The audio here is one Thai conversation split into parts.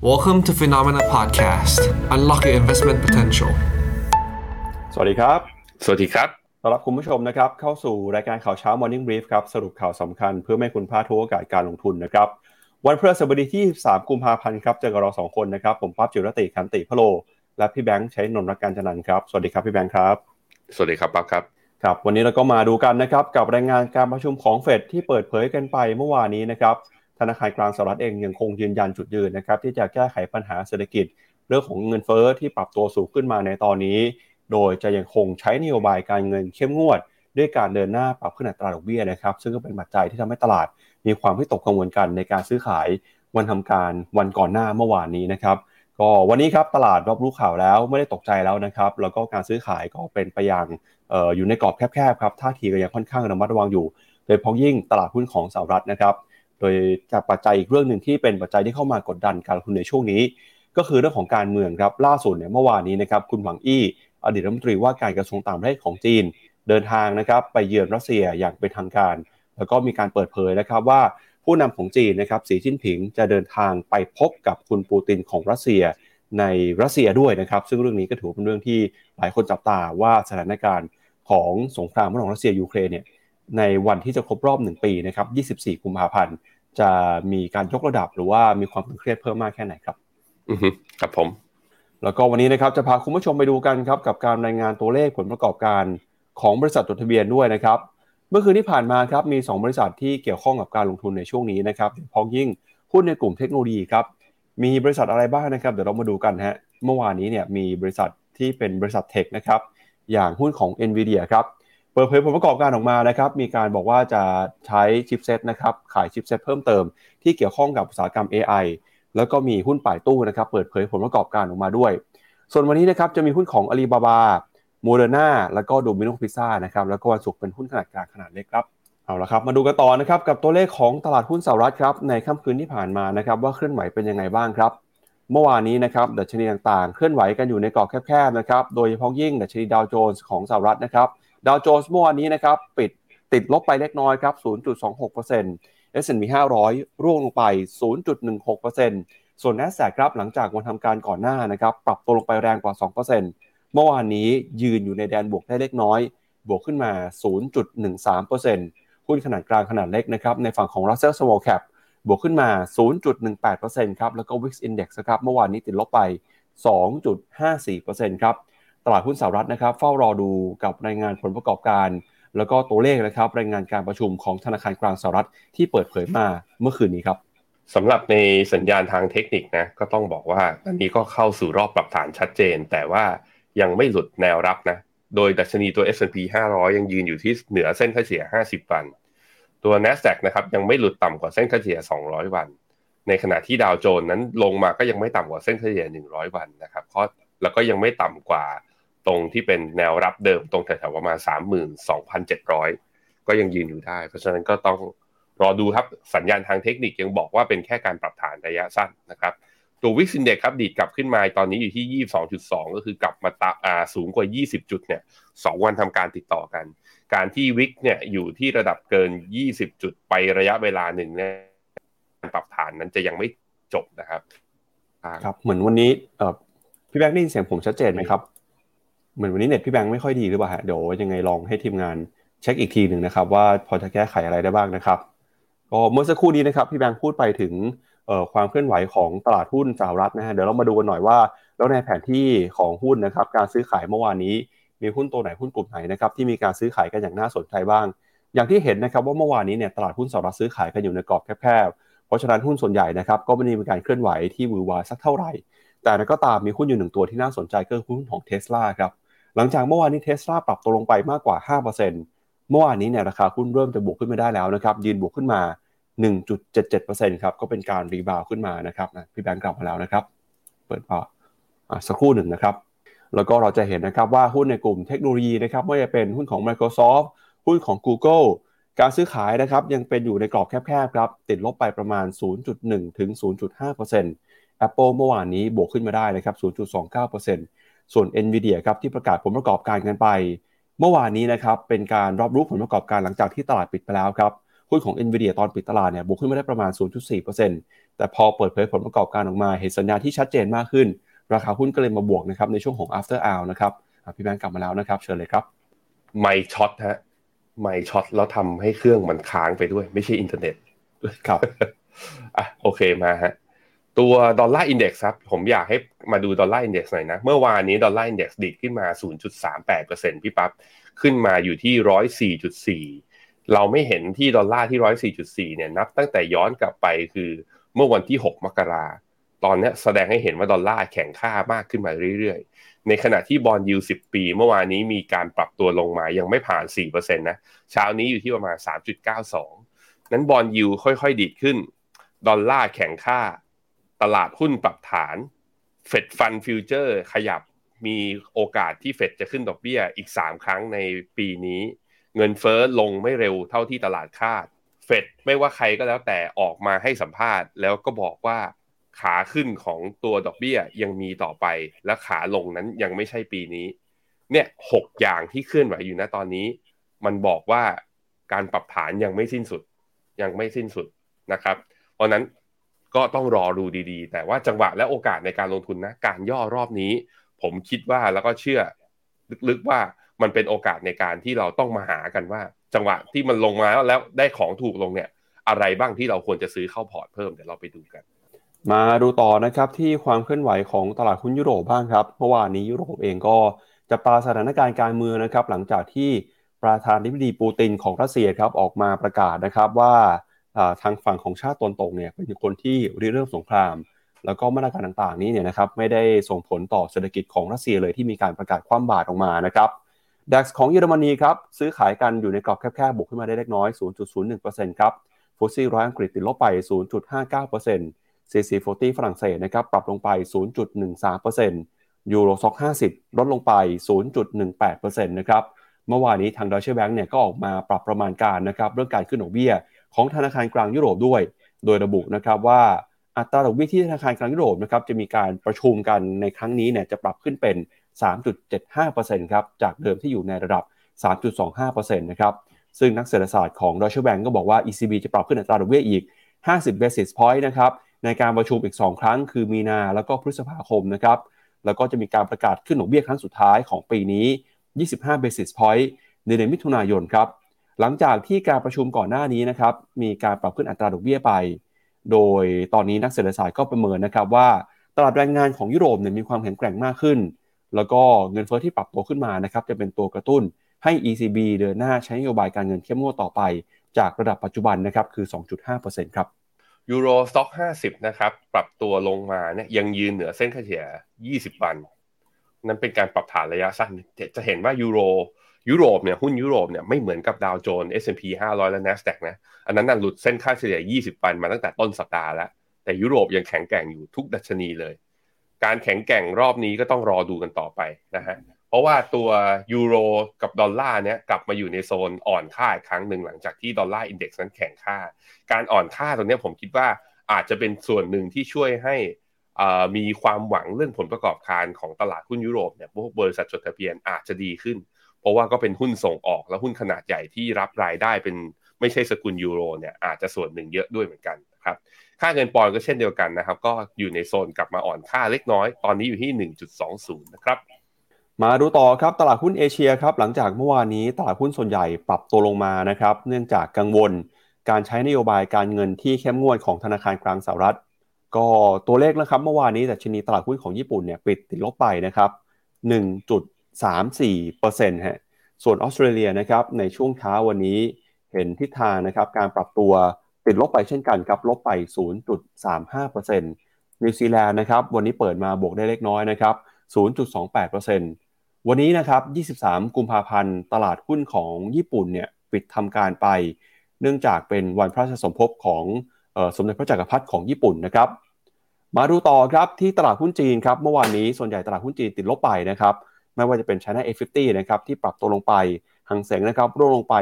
Welcome to Phenomena Podcast. Unlock your investment potential. สวัสดีครับ สวัสดีครับต้อนรับคุณผู้ชมนะครับ เข้าสู่รายการข่าวเช้า Morning Brief ครับ สรุปข่าวสำคัญเพื่อไม่ให้คุณพลาดทุกโอกาสการลงทุนนะครับ วันพฤหัสบดีที่ 3 กุมภาพันธ์ครับ เจอกับเราสองคนนะครับ ผมปั๊บจิรติคันติพะโล และพี่แบงค์ใช้นนท์รักการจันนันท์ครับ สวัสดีครับพี่แบงค์ครับ สวัสดีครับปั๊บครับ ครับ วันนี้เราก็มาดูกันนะครับ กับรายงานการประชุมของเฟดที่เปิดเผยกันไปเมื่อวานนี้นะครับ ธนาคารกลางสหรัฐเองยังคงยืนยันจุดยืนนะครับที่จะแก้ไขปัญหาเศรษฐกิจ เรื่องของเงินเฟ้อที่ปรับตัวสูงขึ้นมาในตอนนี้ โดยจะยังคงใช้นโยบายการเงินเข้มงวด ด้วยการเดินหน้าปรับขึ้นอัตราดอกเบี้ยนะครับซึ่งก็เป็นปัจจัยที่ทำให้ตลาด มีความวิตกกังวลกันในการซื้อขายวันทำการวันก่อนหน้าเมื่อวานนี้นะครับก็วันนี้ครับตลาดรับรู้ข่าวแล้วไม่ได้ตกใจแล้วนะครับแล้วก็การซื้อขายก็เป็นไปอย่างอออยู่ในกรอบแคบๆครับท่าทีก็ยังค่อนข้างระมัดระวังอยู่โดยเฉพาะยิ่งตลาดหุ้นของสหรัฐนะครับ โดยจากปัจจัยอีกเรื่องหนึ่งที่เป็นปัจจัยที่เข้ามากดดันการลงทุนในช่วงนี้ ก็คือเรื่องของการเมืองครับล่าสุดเนี่ยเมื่อวานนี้นะครับคุณหวังอี้ อดีตรัฐมนตรีว่าการกระทรวงต่างประเทศของจีน เดินทางนะครับไปเยือนรัสเซียอย่างเป็นทางการ แล้วก็มีการเปิดเผยนะครับว่าผู้นำของจีนนะครับสีจิ้นผิงจะเดินทางไปพบกับคุณปูตินของรัสเซียในรัสเซียด้วยนะครับ ซึ่งเรื่องนี้ก็ถือเป็นเรื่องที่หลายคนจับตาว่าสถานการณ์ของสงครามระหว่างรัสเซียยูเครนเนี่ยในวันที่จะครบรอบ 1 ปีนะครับ 24 กุมภาพันธ์ จะมีการยกระดับหรือว่ามีความตึงเครียดเพิ่มมากแค่ไหนครับ อือฮึครับผม แล้วก็วันนี้นะครับจะพาคุณผู้ชมไปดูกันครับกับการรายงานตัวเลขผลประกอบการของบริษัทจดทะเบียนด้วยนะครับ เมื่อคืนที่ผ่านมาครับมี 2 บริษัทที่เกี่ยวข้องกับการลงทุนในช่วงนี้นะครับโดยเฉพาะยิ่งหุ้นในกลุ่มเทคโนโลยีครับมีบริษัทอะไรบ้างนะครับเดี๋ยวเรามาดูกันฮะเมื่อวานนี้เนี่ยมีบริษัทที่เป็นบริษัท tech นะครับอย่างหุ้นของ NVIDIA ครับเปิดเผยผลประกอบการออกมานะครับมีการบอกว่าจะใช้ chipset นะครับขาย chipset เพิ่มเติม ที่เกี่ยวข้องกับอุตสาหกรรม AI แล้วก็มีหุ้น Baidu นะครับเปิดเผยผลประกอบการออกมาด้วย ส่วนวันนี้นะครับจะมีหุ้นของ Alibaba Moderna แล้วก็ Domino's Pizza นะครับแล้วก็วันศุกร์เป็นหุ้นขนาดกลางขนาดเล็กครับเอาละครับมาดูกันต่อนะครับกับตัวเลขของตลาดหุ้นสหรัฐครับในค่ำคืนที่ผ่านมานะครับว่าเคลื่อนไหวเป็นยังไงบ้างครับเมื่อวานนี้นะครับดัชนีต่างๆ เคลื่อนไหวกันอยู่ในกรอบแคบๆนะครับโดยเฉพาะยิ่งดัชนีดาวโจนส์ของสหรัฐนะครับ ดาวโจนส์เมื่อวานนี้นะครับปิดติดลบไปเล็กน้อยครับ 0.26% S&P 500 ร่วงลงไป 0.16%ส่วน NASDAQ ครับหลังจากวันทำการก่อนหน้านะครับปรับตัวลงไปแรงกว่า 2%เมื่อวานนี้ยืนอยู่ในแดนบวกได้เล็กน้อย บวกขึ้นมา 0.13%หุ้นขนาดกลางขนาดเล็กนะครับในฝั่งของ Russell Small Cap บวกขึ้นมา 0.18%ครับแล้วก็ Wix Index ครับเมื่อวานนี้ติดลบไป 2.54%ครับ ลาดหุ้นสหรัฐนะครับเฝ้ารอดูกับรายงานผลประกอบการ แล้วก็ตัวเลขนะครับรายงานการประชุมของธนาคารกลางสหรัฐที่เปิดเผยมาเมื่อคืนนี้ครับสำหรับในสัญญาณทางเทคนิคนะก็ต้องบอกว่าอันนี้ก็เข้าสู่รอบปรับฐานชัดเจน แต่ว่ายังไม่หลุดแนวรับนะโดยดัชนีตัว S&P 500 ยังยืนอยู่ที่เหนือเส้นค่าเฉลี่ย 50 วัน ตัว NASDAQ นะครับยังไม่หลุดต่ำกว่าเส้นค่าเฉลี่ย 200 วัน ในขณะที่ดาวโจนส์นั้นลงมาก็ยังไม่ต่ำกว่าเส้นค่าเฉลี่ย 100 วันนะครับเพราะแล้วก็ยังไม่ต่ำกว่า ตรงที่เป็นแนวรับเดิมตรงแถวๆประมาณ 32,700 ก็ยังยืนอยู่ได้ เพราะฉะนั้นก็ต้องรอดูครับสัญญาณทางเทคนิคยังบอกว่าเป็นแค่การปรับฐานระยะสั้นนะครับตัววิกซินเด็กครับดีดกลับขึ้นมาตอนนี้อยู่ที่ 22.2 ก็คือกลับมาตาอ่าสูงกว่า 20 จุดเนี่ย2วันทำการติดต่อกัน การที่วิกเนี่ยอยู่ที่ระดับเกิน 20 จุดไประยะเวลาหนึ่งเนี่ยการปรับฐานนั้นจะยังไม่จบนะครับ ครับเหมือนวันนี้เออพี่แบงค์ได้ยินเสียงผมชัดเจนไหมครับ เหมือนวันนี้เน็ตพี่แบงค์ไม่ค่อยดีหรือเปล่าฮะเดี๋ยวยังไงลองให้ทีมงานเช็คอีกทีหนึ่งนะครับ ว่าพอจะแก้ไขอะไรได้บ้างนะครับก็เมื่อสักครู่นี้นะครับพี่แบงค์พูดไปถึงความเคลื่อนไหวของตลาดหุ้นสหรัฐนะฮะเดี๋ยวเรามาดูกันหน่อยว่า แล้วในแผนที่ของหุ้นนะครับ การซื้อขายเมื่อวานนี้ มีหุ้นตัวไหนหุ้นกลุ่มไหนนะครับที่มีการซื้อขายกันอย่างน่าสนใจบ้าง อย่างที่เห็นนะครับว่าเมื่อวานนี้เนี่ยตลาดหุ้นสหรัฐซื้อขายกันอยู่ในกรอบแคบๆเพราะฉะนั้นหุ้นส่วนใหญ่นะครับก็ไม่ได้มีการเคลื่อนไหวที่หวือหวาสักเท่าไหร่ แต่ก็ตามมีหุ้นอยู่หนึ่งตัวที่น่าสนใจก็คือหุ้นของเทสลาครับ หลังจากเมื่อวานนี้เทสลาปรับตัวลงไปมากกว่า 5%เมื่อวานนี้เนี่ยราคาหุ้นเริ่มจะบวกขึ้นมาได้แล้วนะครับยืนบวกขึ้นมา 1.77%ครับก็เป็นการ rebound ขึ้นมานะครับพี่แบงค์กลับมาแล้วนะครับ เปิดพอสักครู่หนึ่งนะครับ แล้วก็เราจะเห็นนะครับว่าหุ้นในกลุ่มเทคโนโลยีนะครับไม่ว่าจะเป็นหุ้นของ Microsoft หุ้นของ Google การซื้อขายนะครับยังเป็นอยู่ในกรอบแคบๆครับติดลบไปประมาณ 0.1 ถึง 0.5% Apple เมื่อวานนี้บวกขึ้นมาได้นะครับ 0.29% ส่วน Nvidia ครับที่ประกาศผลประกอบการกันไป เมื่อวานนี้นะครับเป็นการรับรู้ผลประกอบการหลังจากที่ตลาดปิดไปแล้วครับหุ้นของ NVIDIA ตอนปิดตลาดเนี่ยบวกขึ้นมาได้ประมาณ 0.4%แต่พอเปิดเผยผลประกอบการออกมา เห็นสัญญาณที่ชัดเจนมากขึ้น ราคาหุ้นก็เลยมาบวกนะครับในช่วงของ after hour นะครับพี่แบงค์กลับมาแล้วนะครับ เชิญเลยครับไม่ช็อตฮะไม่ช็อตแล้วทำให้เครื่องมันค้างไปด้วย ไม่ใช่อินเทอร์เน็ตครับอะโอเคมาฮะ ตัว Dollar Index ครับ ผมอยากให้มาดู Dollar Index หน่อยนะ เมื่อวานนี้ Dollar Index ดีดขึ้นมา 0.38%พี่ปั๊บขึ้นมาอยู่ที่ 104.4 เราไม่เห็นที่ดอลลาร์ที่ 104.4 เนี่ยนับตั้งแต่ย้อนกลับไปคือเมื่อวันที่ 6 มกราตอนนี้แสดงให้เห็นว่าดอลลาร์แข็งค่ามากขึ้นมาเรื่อยๆ ในขณะที่ bond yield 10ปี เมื่อวานนี้มีการปรับตัวลงมายังไม่ผ่าน 4%นะเช้านี้อยู่ที่ประมาณ 3.92 นั้น bond yield ค่อยๆ ดีดขึ้น ดอลลาร์แข็งค่า ตลาดหุ้นปรับฐาน Fed Fund Futures ขยับมีโอกาสที่เฟดจะขึ้นดอกเบี้ยอีก 3 ครั้งในปีนี้ เงินเฟอ้อลงไม่เร็วเท่าที่ตลาดคาด เฟดไม่ว่าใครก็แล้วแต่ออกมาให้สัมภาษณ์ แล้วก็บอกว่าขาขึ้นของตัวดอกเบี้ยยังมีต่อไป และขาลงนั้นยังไม่ใช่ปีนี้ เนี่ยหกอย่างที่เคลื่อนไหวอยู่นะตอนนี้ มันบอกว่าการปรับฐานยังไม่สิ้นสุด ยังไม่สิ้นสุดนะครับ เพราะนั้น ก็ต้องรอดูดีๆ แต่ว่าจังหวะและโอกาสในการลงทุนนะการย่อรอบนี้ ผมคิดว่าแล้วก็เชื่อ ลึกๆว่ามันเป็นโอกาสในการที่เราต้องมาหากันว่า จังหวะที่มันลงมาแล้วได้ของถูกลงเนี่ย อะไรบ้างที่เราควรจะซื้อเข้าพอร์ตเพิ่มเดี๋ยวเราไปดูกัน มาดูต่อนะครับที่ความเคลื่อนไหวของตลาดหุ้นยุโรปบ้างครับเมื่อวานนี้ยุโรปเองก็จะปาสถานการณ์การเมืองนะครับ หลังจากที่ประธานาธิบดีปูตินของรัสเซียครับออกมาประกาศนะครับว่า ทางฝั่งของชาติตนตกเนี่ยเป็นคนที่ริเริ่มสงคราม แล้วก็มาตรการต่างๆนี้เนี่ยนะครับไม่ได้ส่งผลต่อเศรษฐกิจของรัสเซียเลยที่มีการประกาศคว่ำบาตรออกมานะครับดัคของเยอรมนีครับซื้อขายกันอยู่ในกรอบแคบๆบวกขึ้นมาได้เล็กน้อย 0.01%ครับฟุตซี่ร้อยอังกฤษติดลบไป 0.59% CC40 ฝรั่งเศสนะครับปรับลงไป 0.13%ยูโรซ็อก50 ลดลงไป 0.18%นะครับเมื่อวานนี้ทางดอยเชแบงก์เนี่ยก็ออกมาปรับประมาณการนะครับเรื่องการขึ้นดอกเบี้ย ของธนาคารกลางยุโรปด้วย โดยระบุนะครับว่าอัตราดอกเบี้ยที่ธนาคารกลางยุโรปนะครับจะมีการประชุมกันในครั้งนี้เนี่ยจะปรับขึ้นเป็น 3.75%ครับจากเดิมที่อยู่ในระดับ 3.25%นะครับซึ่งนักเศรษฐศาสตร์ของดอยเชแบงก์ก็บอกว่า ECB จะปรับขึ้นอัตราดอกเบี้ยอีก 50 basis point นะครับในการประชุมอีก 2 ครั้ง คือมีนาแล้วก็พฤษภาคมนะครับแล้วก็จะมีการประกาศขึ้นดอกเบี้ยครั้งสุดท้ายของปีนี้ 25 basis point ในเดือนมิถุนายนครับ หลังจากที่การประชุมก่อนหน้านี้นะครับมีการปรับขึ้นอัตราดอกเบี้ยไป โดยตอนนี้นักเศรษฐศาสตร์ก็ประเมินนะครับว่าตลาดแรงงานของยุโรปเนี่ยมีความแข็งแกร่งมากขึ้น แล้วก็เงินเฟ้อที่ปรับตัวขึ้นมานะครับจะเป็นตัวกระตุ้นให้ ECB เดินหน้าใช้นโยบายการเงินเข้มงวดต่อไป จากระดับปัจจุบันนะครับคือ 2.5%ครับEuro Stoxx 50 นะครับ ปรับตัวลงมาเนี่ยยังยืนเหนือเส้นค่าเฉลี่ย 20 วัน นั้นเป็นการปรับฐานระยะสั้น จะเห็นว่ายูโร ยุโรปเนี่ยหุ้นยุโรปเนี่ยไม่เหมือนกับดาวโจนส์ S&P 500 และ NASDAQ นะ อันนั้นน่ะหลุดเส้นค่าเฉลี่ย 20วันมาตั้งแต่ต้นสัปดาห์แล้ว แต่ยุโรปยังแข็งแกร่งอยู่ทุกดัชนีเลย การแข็งแกร่งรอบนี้ก็ต้องรอดูกันต่อไปนะฮะ เพราะว่าตัวยูโรกับดอลลาร์เนี่ยกลับมาอยู่ในโซนอ่อนค่าอีกครั้งหนึ่งหลังจากที่ Dollar Index นั้นแข็งค่า การอ่อนค่าตรงนี้ผมคิดว่าอาจจะเป็นส่วนหนึ่งที่ช่วยให้มีความหวังเรื่องผลประกอบการของตลาดหุ้นยุโรปเนี่ยพวกบริษัทจดทะเบียนอาจจะดีขึ้น เพราะว่าก็เป็นหุ้นส่งออกและหุ้นขนาดใหญ่ที่รับรายได้เป็นไม่ใช่สกุลยูโรเนี่ยอาจจะส่วนหนึ่งเยอะด้วยเหมือนกันครับค่าเงินปอนก็เช่นเดียวกันนะครับ ก็อยู่ในโซนกลับมาอ่อนค่าเล็กน้อย ตอนนี้อยู่ที่ 1.20 นะครับ มาดูต่อครับตลาดหุ้นเอเชียครับหลังจากเมื่อวานนี้ตลาดหุ้นส่วนใหญ่ปรับตัวลงมานะครับ เนื่องจากกังวลการใช้นโยบายการเงินที่เข้มงวดของธนาคารกลางสหรัฐ ก็ตัวเลขนะครับเมื่อวานนี้แต่ชนีตลาดหุ้นของญี่ปุ่นเนี่ยปิดติดลบไปนะครับ 3-4%ฮะส่วนออสเตรเลียนะครับในช่วงเช้าวันนี้เห็นทิศทางนะครับการปรับตัวติดลบไปเช่นกันครับลบไป 0.35%นิวซีแลนด์นะครับวันนี้เปิดมาบวกได้เล็กน้อยนะครับ 0.28%วันนี้นะครับ 23 กุมภาพันธ์ ตลาดหุ้นของญี่ปุ่นเนี่ยปิดทำการไป เนื่องจากเป็นวันพระราชสมภพของสมเด็จพระจักรพรรดิของญี่ปุ่นนะครับ มาดูต่อครับที่ตลาดหุ้นจีนครับเมื่อวานนี้ส่วนใหญ่ตลาดหุ้นจีนติดลบไปนะครับ ไม่ว่าจะเป็น China A50 นะครับที่ปรับตัวลงไปหังเสงนะครับร่วงลงไป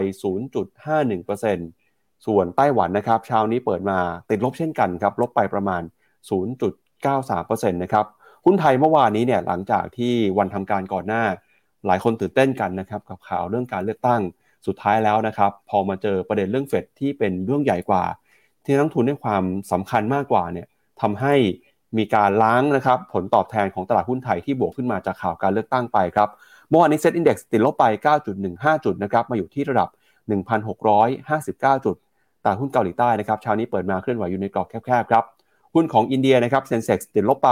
0.51%ส่วนไต้หวันนะครับเช้านี้เปิดมาติดลบเช่นกันครับลบไปประมาณ 0.93%นะครับหุ้นไทยเมื่อวานนี้เนี่ยหลังจากที่วันทำการก่อนหน้า หลายคนตื่นเต้นกันนะครับกับข่าวเรื่องการเลือกตั้งสุดท้ายแล้วนะครับ พอมาเจอประเด็นเรื่องเฟดที่เป็นเรื่องใหญ่กว่า ที่นักลงทุนให้ความสำคัญมากกว่าเนี่ยทำให้ มีการล้างนะครับผลตอบแทนของตลาดหุ้นไทยที่บวกขึ้นมาจากข่าวการเลือกตั้งไปครับเมื่อวานนี้ SET Index ติดลบไป 9.15 จุดนะครับมาอยู่ที่ระดับ 1,659 จุดตลาดหุ้นเกาหลีใต้นะครับเช้านี้เปิดมาเคลื่อนไหวอยู่ในกรอบแคบๆครับหุ้นของอินเดียนะครับ Sensex ติดลบไป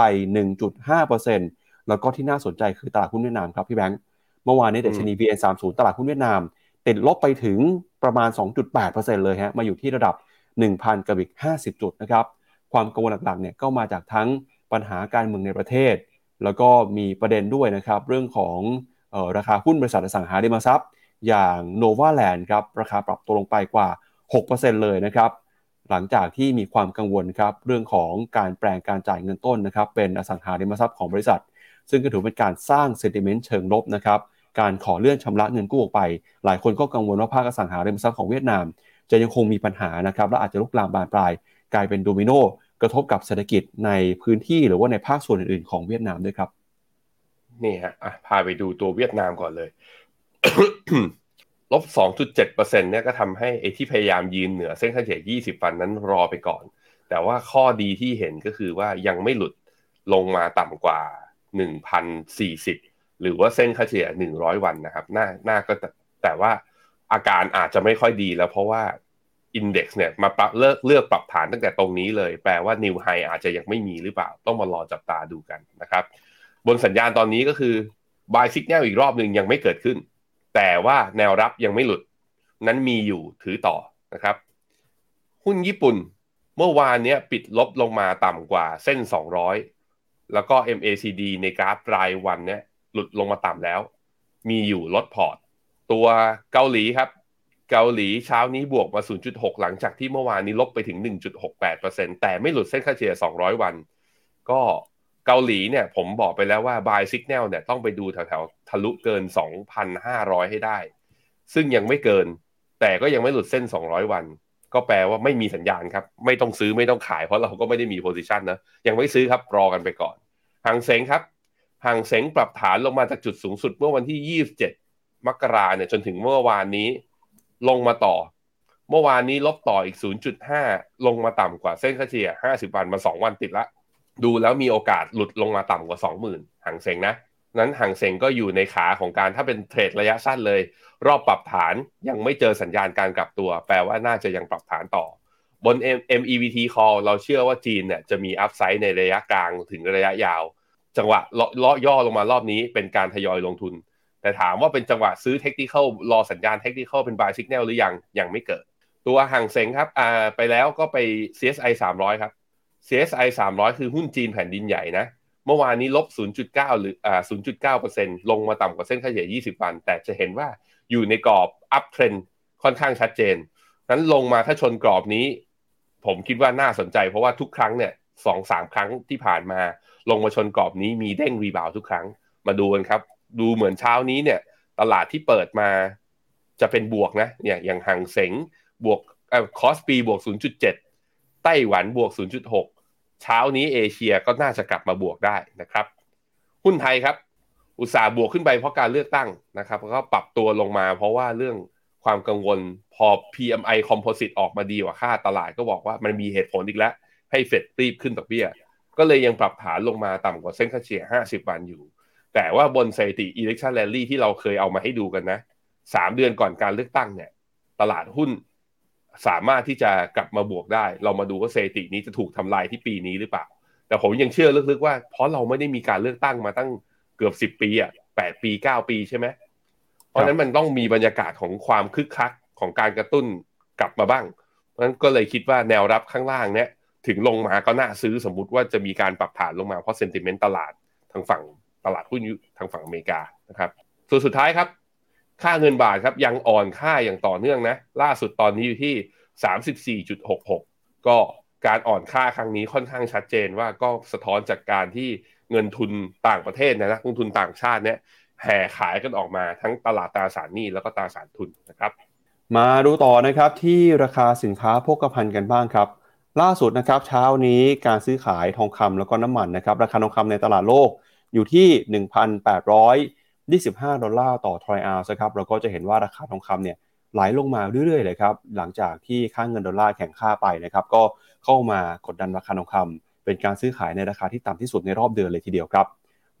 1.5%แล้วก็ที่น่าสนใจคือตลาดหุ้นเวียดนามครับพี่แบงค์เมื่อวานนี้เดชนี VN30 ตลาดหุ้นเวียดนามติดลบไปถึงประมาณ 2.8%เลยฮะมาอยู่ที่ระดับ 1,000กับอีก50 จุดนะครับ ความกังวลหลักๆเนี่ยก็มาจากทั้งปัญหาการเมืองในประเทศ แล้วก็มีประเด็นด้วยนะครับ เรื่องของออราคาหุ้นบริษัทอสังหาริมทรัพย์ อย่าง n o v a l a n d ครับราคาปรับตัวลงไปกว่า 6%เลยนะครับ หลังจากที่มีความกังวลครับเรื่องของการแปลงการจ่ายเงินต้นนะครับ เป็นอสังหาริมทรัพย์ของบริษัท ซึ่งก็ถือเป็นการสร้างเซนติเมนต์เชิงลบนะครับการขอเลื่อนชำระเงินกู้ออกไป หลายคนก็กังวลว่าภาคอสังหาริมทรัพย์ของเวียดนาม จะยังคงมีปัญหานะครับและอาจจะลุกลามบานปลาย กลายเป็นโดมิโน กระทบกับเศรษฐกิจในพื้นที่หรือว่าในภาคส่วนอื่นๆของเวียดนามด้วยครับนี่ฮะพาไปดูตัวเวียดนามก่อนเลยลบ 2.7%เนี่ยก็ทำให้ไอ้ที่พยายามยืนเหนือเส้นค่าเฉลี่ย 20 วันนั้นรอไปก่อน แต่ว่าข้อดีที่เห็นก็คือว่ายังไม่หลุดลงมาต่ำกว่า 1,040 หรือว่าเส้นค่าเฉลี่ย 100 วันนะครับหน้าหน้าก็แต่ว่าอาการอาจจะไม่ค่อยดีแล้วเพราะว่า อินเด็กซ์เนี่ยมาปรับเลิกเลือกปรับฐานตั้งแต่ตรงนี้เลย แปลว่านิวไฮอาจจะยังไม่มีหรือเปล่า ต้องมารอจับตาดูกันนะครับ บนสัญญาณตอนนี้ก็คือbuy signal อีกรอบหนึ่งยังไม่เกิดขึ้น แต่ว่าแนวรับยังไม่หลุด นั้นมีอยู่ถือต่อนะครับ หุ้นญี่ปุ่นเมื่อวานนี้ปิดลบลงมาต่ำกว่าเส้น 200 แล้วก็ MACD ในกราฟรายวันเนี่ยหลุดลงมาต่ำแล้ว มีอยู่ลด port ตัวเกาหลีครับ เกาหลีเช้านี้บวกมา 0.6 หลังจากที่เมื่อวานนี้ลบไปถึง 1.68%แต่ไม่หลุดเส้นค่าเฉลี่ย 200 วัน ก็เกาหลีเนี่ยผมบอกไปแล้วว่า buy signal เนี่ยต้องไปดูแถวๆทะลุเกิน 2,500 ให้ได้ ซึ่งยังไม่เกิน แต่ก็ยังไม่หลุดเส้น 200 วัน ก็แปลว่าไม่มีสัญญาณครับ ไม่ต้องซื้อไม่ต้องขายเพราะเราก็ไม่ได้มีโพซิชันนะ ยังไม่ซื้อครับรอกันไปก่อนหางเสงครับหางเสงปรับฐานลงมาจากจุดสูงสุดเมื่อวันที่ 27 มกราเนี่ยจนถึงเมื่อวานนี้ ลงมาต่อ เมื่อวานนี้ลบต่ออีก 0.5 ลงมาต่ำกว่าเส้นค่าเฉลี่ย 50 วันมา 2 วันติดละ ดูแล้วมีโอกาสหลุดลงมาต่ำกว่า 20,000ห่างเซงนะ นั้นห่างเซงก็อยู่ในขาของการถ้าเป็นเทรดระยะสั้นเลย รอบปรับฐานยังไม่เจอสัญญาณการกลับตัว แปลว่าน่าจะยังปรับฐานต่อบน MEVT call เราเชื่อว่าจีนเนี่ยจะมีอัพไซด์ในระยะกลางถึงระยะยาว จังหวะเลาะย่อลงมารอบนี้เป็นการทยอยลงทุน แต่ถามว่าเป็นจังหวะซื้อเทคนิคอลรอสัญญาณเทคนิคอลเป็น buy signal หรือยังยังไม่เกิด ตัวห่างเซ็งครับอ่าไปแล้วก็ไป CSI 300 ครับ CSI 300 คือหุ้นจีนแผ่นดินใหญ่นะเมื่อวานนี้ลบ 0.9 หรืออ่า0.9%ลงมาต่ำกว่าเส้นค่าเฉลี่ย 20 วัน แต่จะเห็นว่าอยู่ในกรอบ up trend ค่อนข้างชัดเจน นั้นลงมาถ้าชนกรอบนี้ ผมคิดว่าน่าสนใจ เพราะว่าทุกครั้งเนี่ยสองสามครั้งที่ผ่านมา ลงมาชนกรอบนี้มีเด้งรีบาวทุกครั้ง มาดูกันครับ ดูเหมือนเช้านี้เนี่ย ตลาดที่เปิดมาจะเป็นบวกนะเนี่ยอย่างห่างเสงบวกคอสปีบวก 0.7 ไต้หวันบวก 0.6 เช้านี้เอเชียก็น่าจะกลับมาบวกได้นะครับ หุ้นไทยครับ อุตสาห์บวกขึ้นไปเพราะการเลือกตั้งนะครับแล้วก็ปรับตัวลงมาเพราะว่าเรื่องความกังวลพอ PMI Composite ออกมาดีกว่าค่าตลาดก็บอกว่ามันมีเหตุผลอีกแล้ว ให้เฟดรีบขึ้นดอกเบี้ย ก็เลยยังปรับฐานลงมาต่ำกว่าเส้นค่าเฉลี่ย 50 วันอยู่ แต่ว่าบนสถิติ election rally ที่เราเคยเอามาให้ดูกันนะสามเดือนก่อนการเลือกตั้งเนี่ย ตลาดหุ้นสามารถที่จะกลับมาบวกได้ เรามาดูว่าสถิตินี้จะถูกทำลายที่ปีนี้หรือเปล่า แต่ผมยังเชื่อลึกๆว่า เพราะเราไม่ได้มีการเลือกตั้งมาตั้งเกือบสิบปีอะแปดปีเก้าปีใช่ไหมเพราะนั้นมันต้องมีบรรยากาศของความคึกคักของการกระตุ้นกลับมาบ้างเพราะนั้นก็เลยคิดว่าแนวรับข้างล่างเนี่ยถึงลงมาก็น่าซื้อสมมุติว่าจะมีการปรับฐานลงมาเพราะเซนติเมนต์ตลาดทางฝั่ง ตลาดหุ้นทางฝั่งอเมริกานะครับ ส่วนสุดท้ายครับ ค่าเงินบาทครับยังอ่อนค่าอย่างต่อเนื่องนะ ล่าสุดตอนนี้อยู่ที่ 34.66 ก็การอ่อนค่าครั้งนี้ค่อนข้างชัดเจนว่าก็สะท้อนจากการที่เงินทุนต่างประเทศนะนักลงทุนต่างชาติเนี่ยแห่ขายกันออกมาทั้งตลาดตราสารหนี้แล้วก็ตราสารทุนนะครับ มาดูต่อนะครับที่ราคาสินค้าโภคภัณฑ์กันบ้างครับ ล่าสุดนะครับเช้านี้การซื้อขายทองคำแล้วก็น้ำมันนะครับ ราคาทองคำในตลาดโลก อยู่ที่ 1,825 ดอลลาร์ต่อทรอยออนซ์ครับเราก็จะเห็นว่าราคาทองคำเนี่ยไหลลงมาเรื่อยๆเลยครับ หลังจากที่ค่าเงินดอลลาร์แข็งค่าไปนะครับก็เข้ามากดดันราคาทองคำเป็นการซื้อขายในราคาที่ต่ำที่สุดในรอบเดือนเลยทีเดียวครับ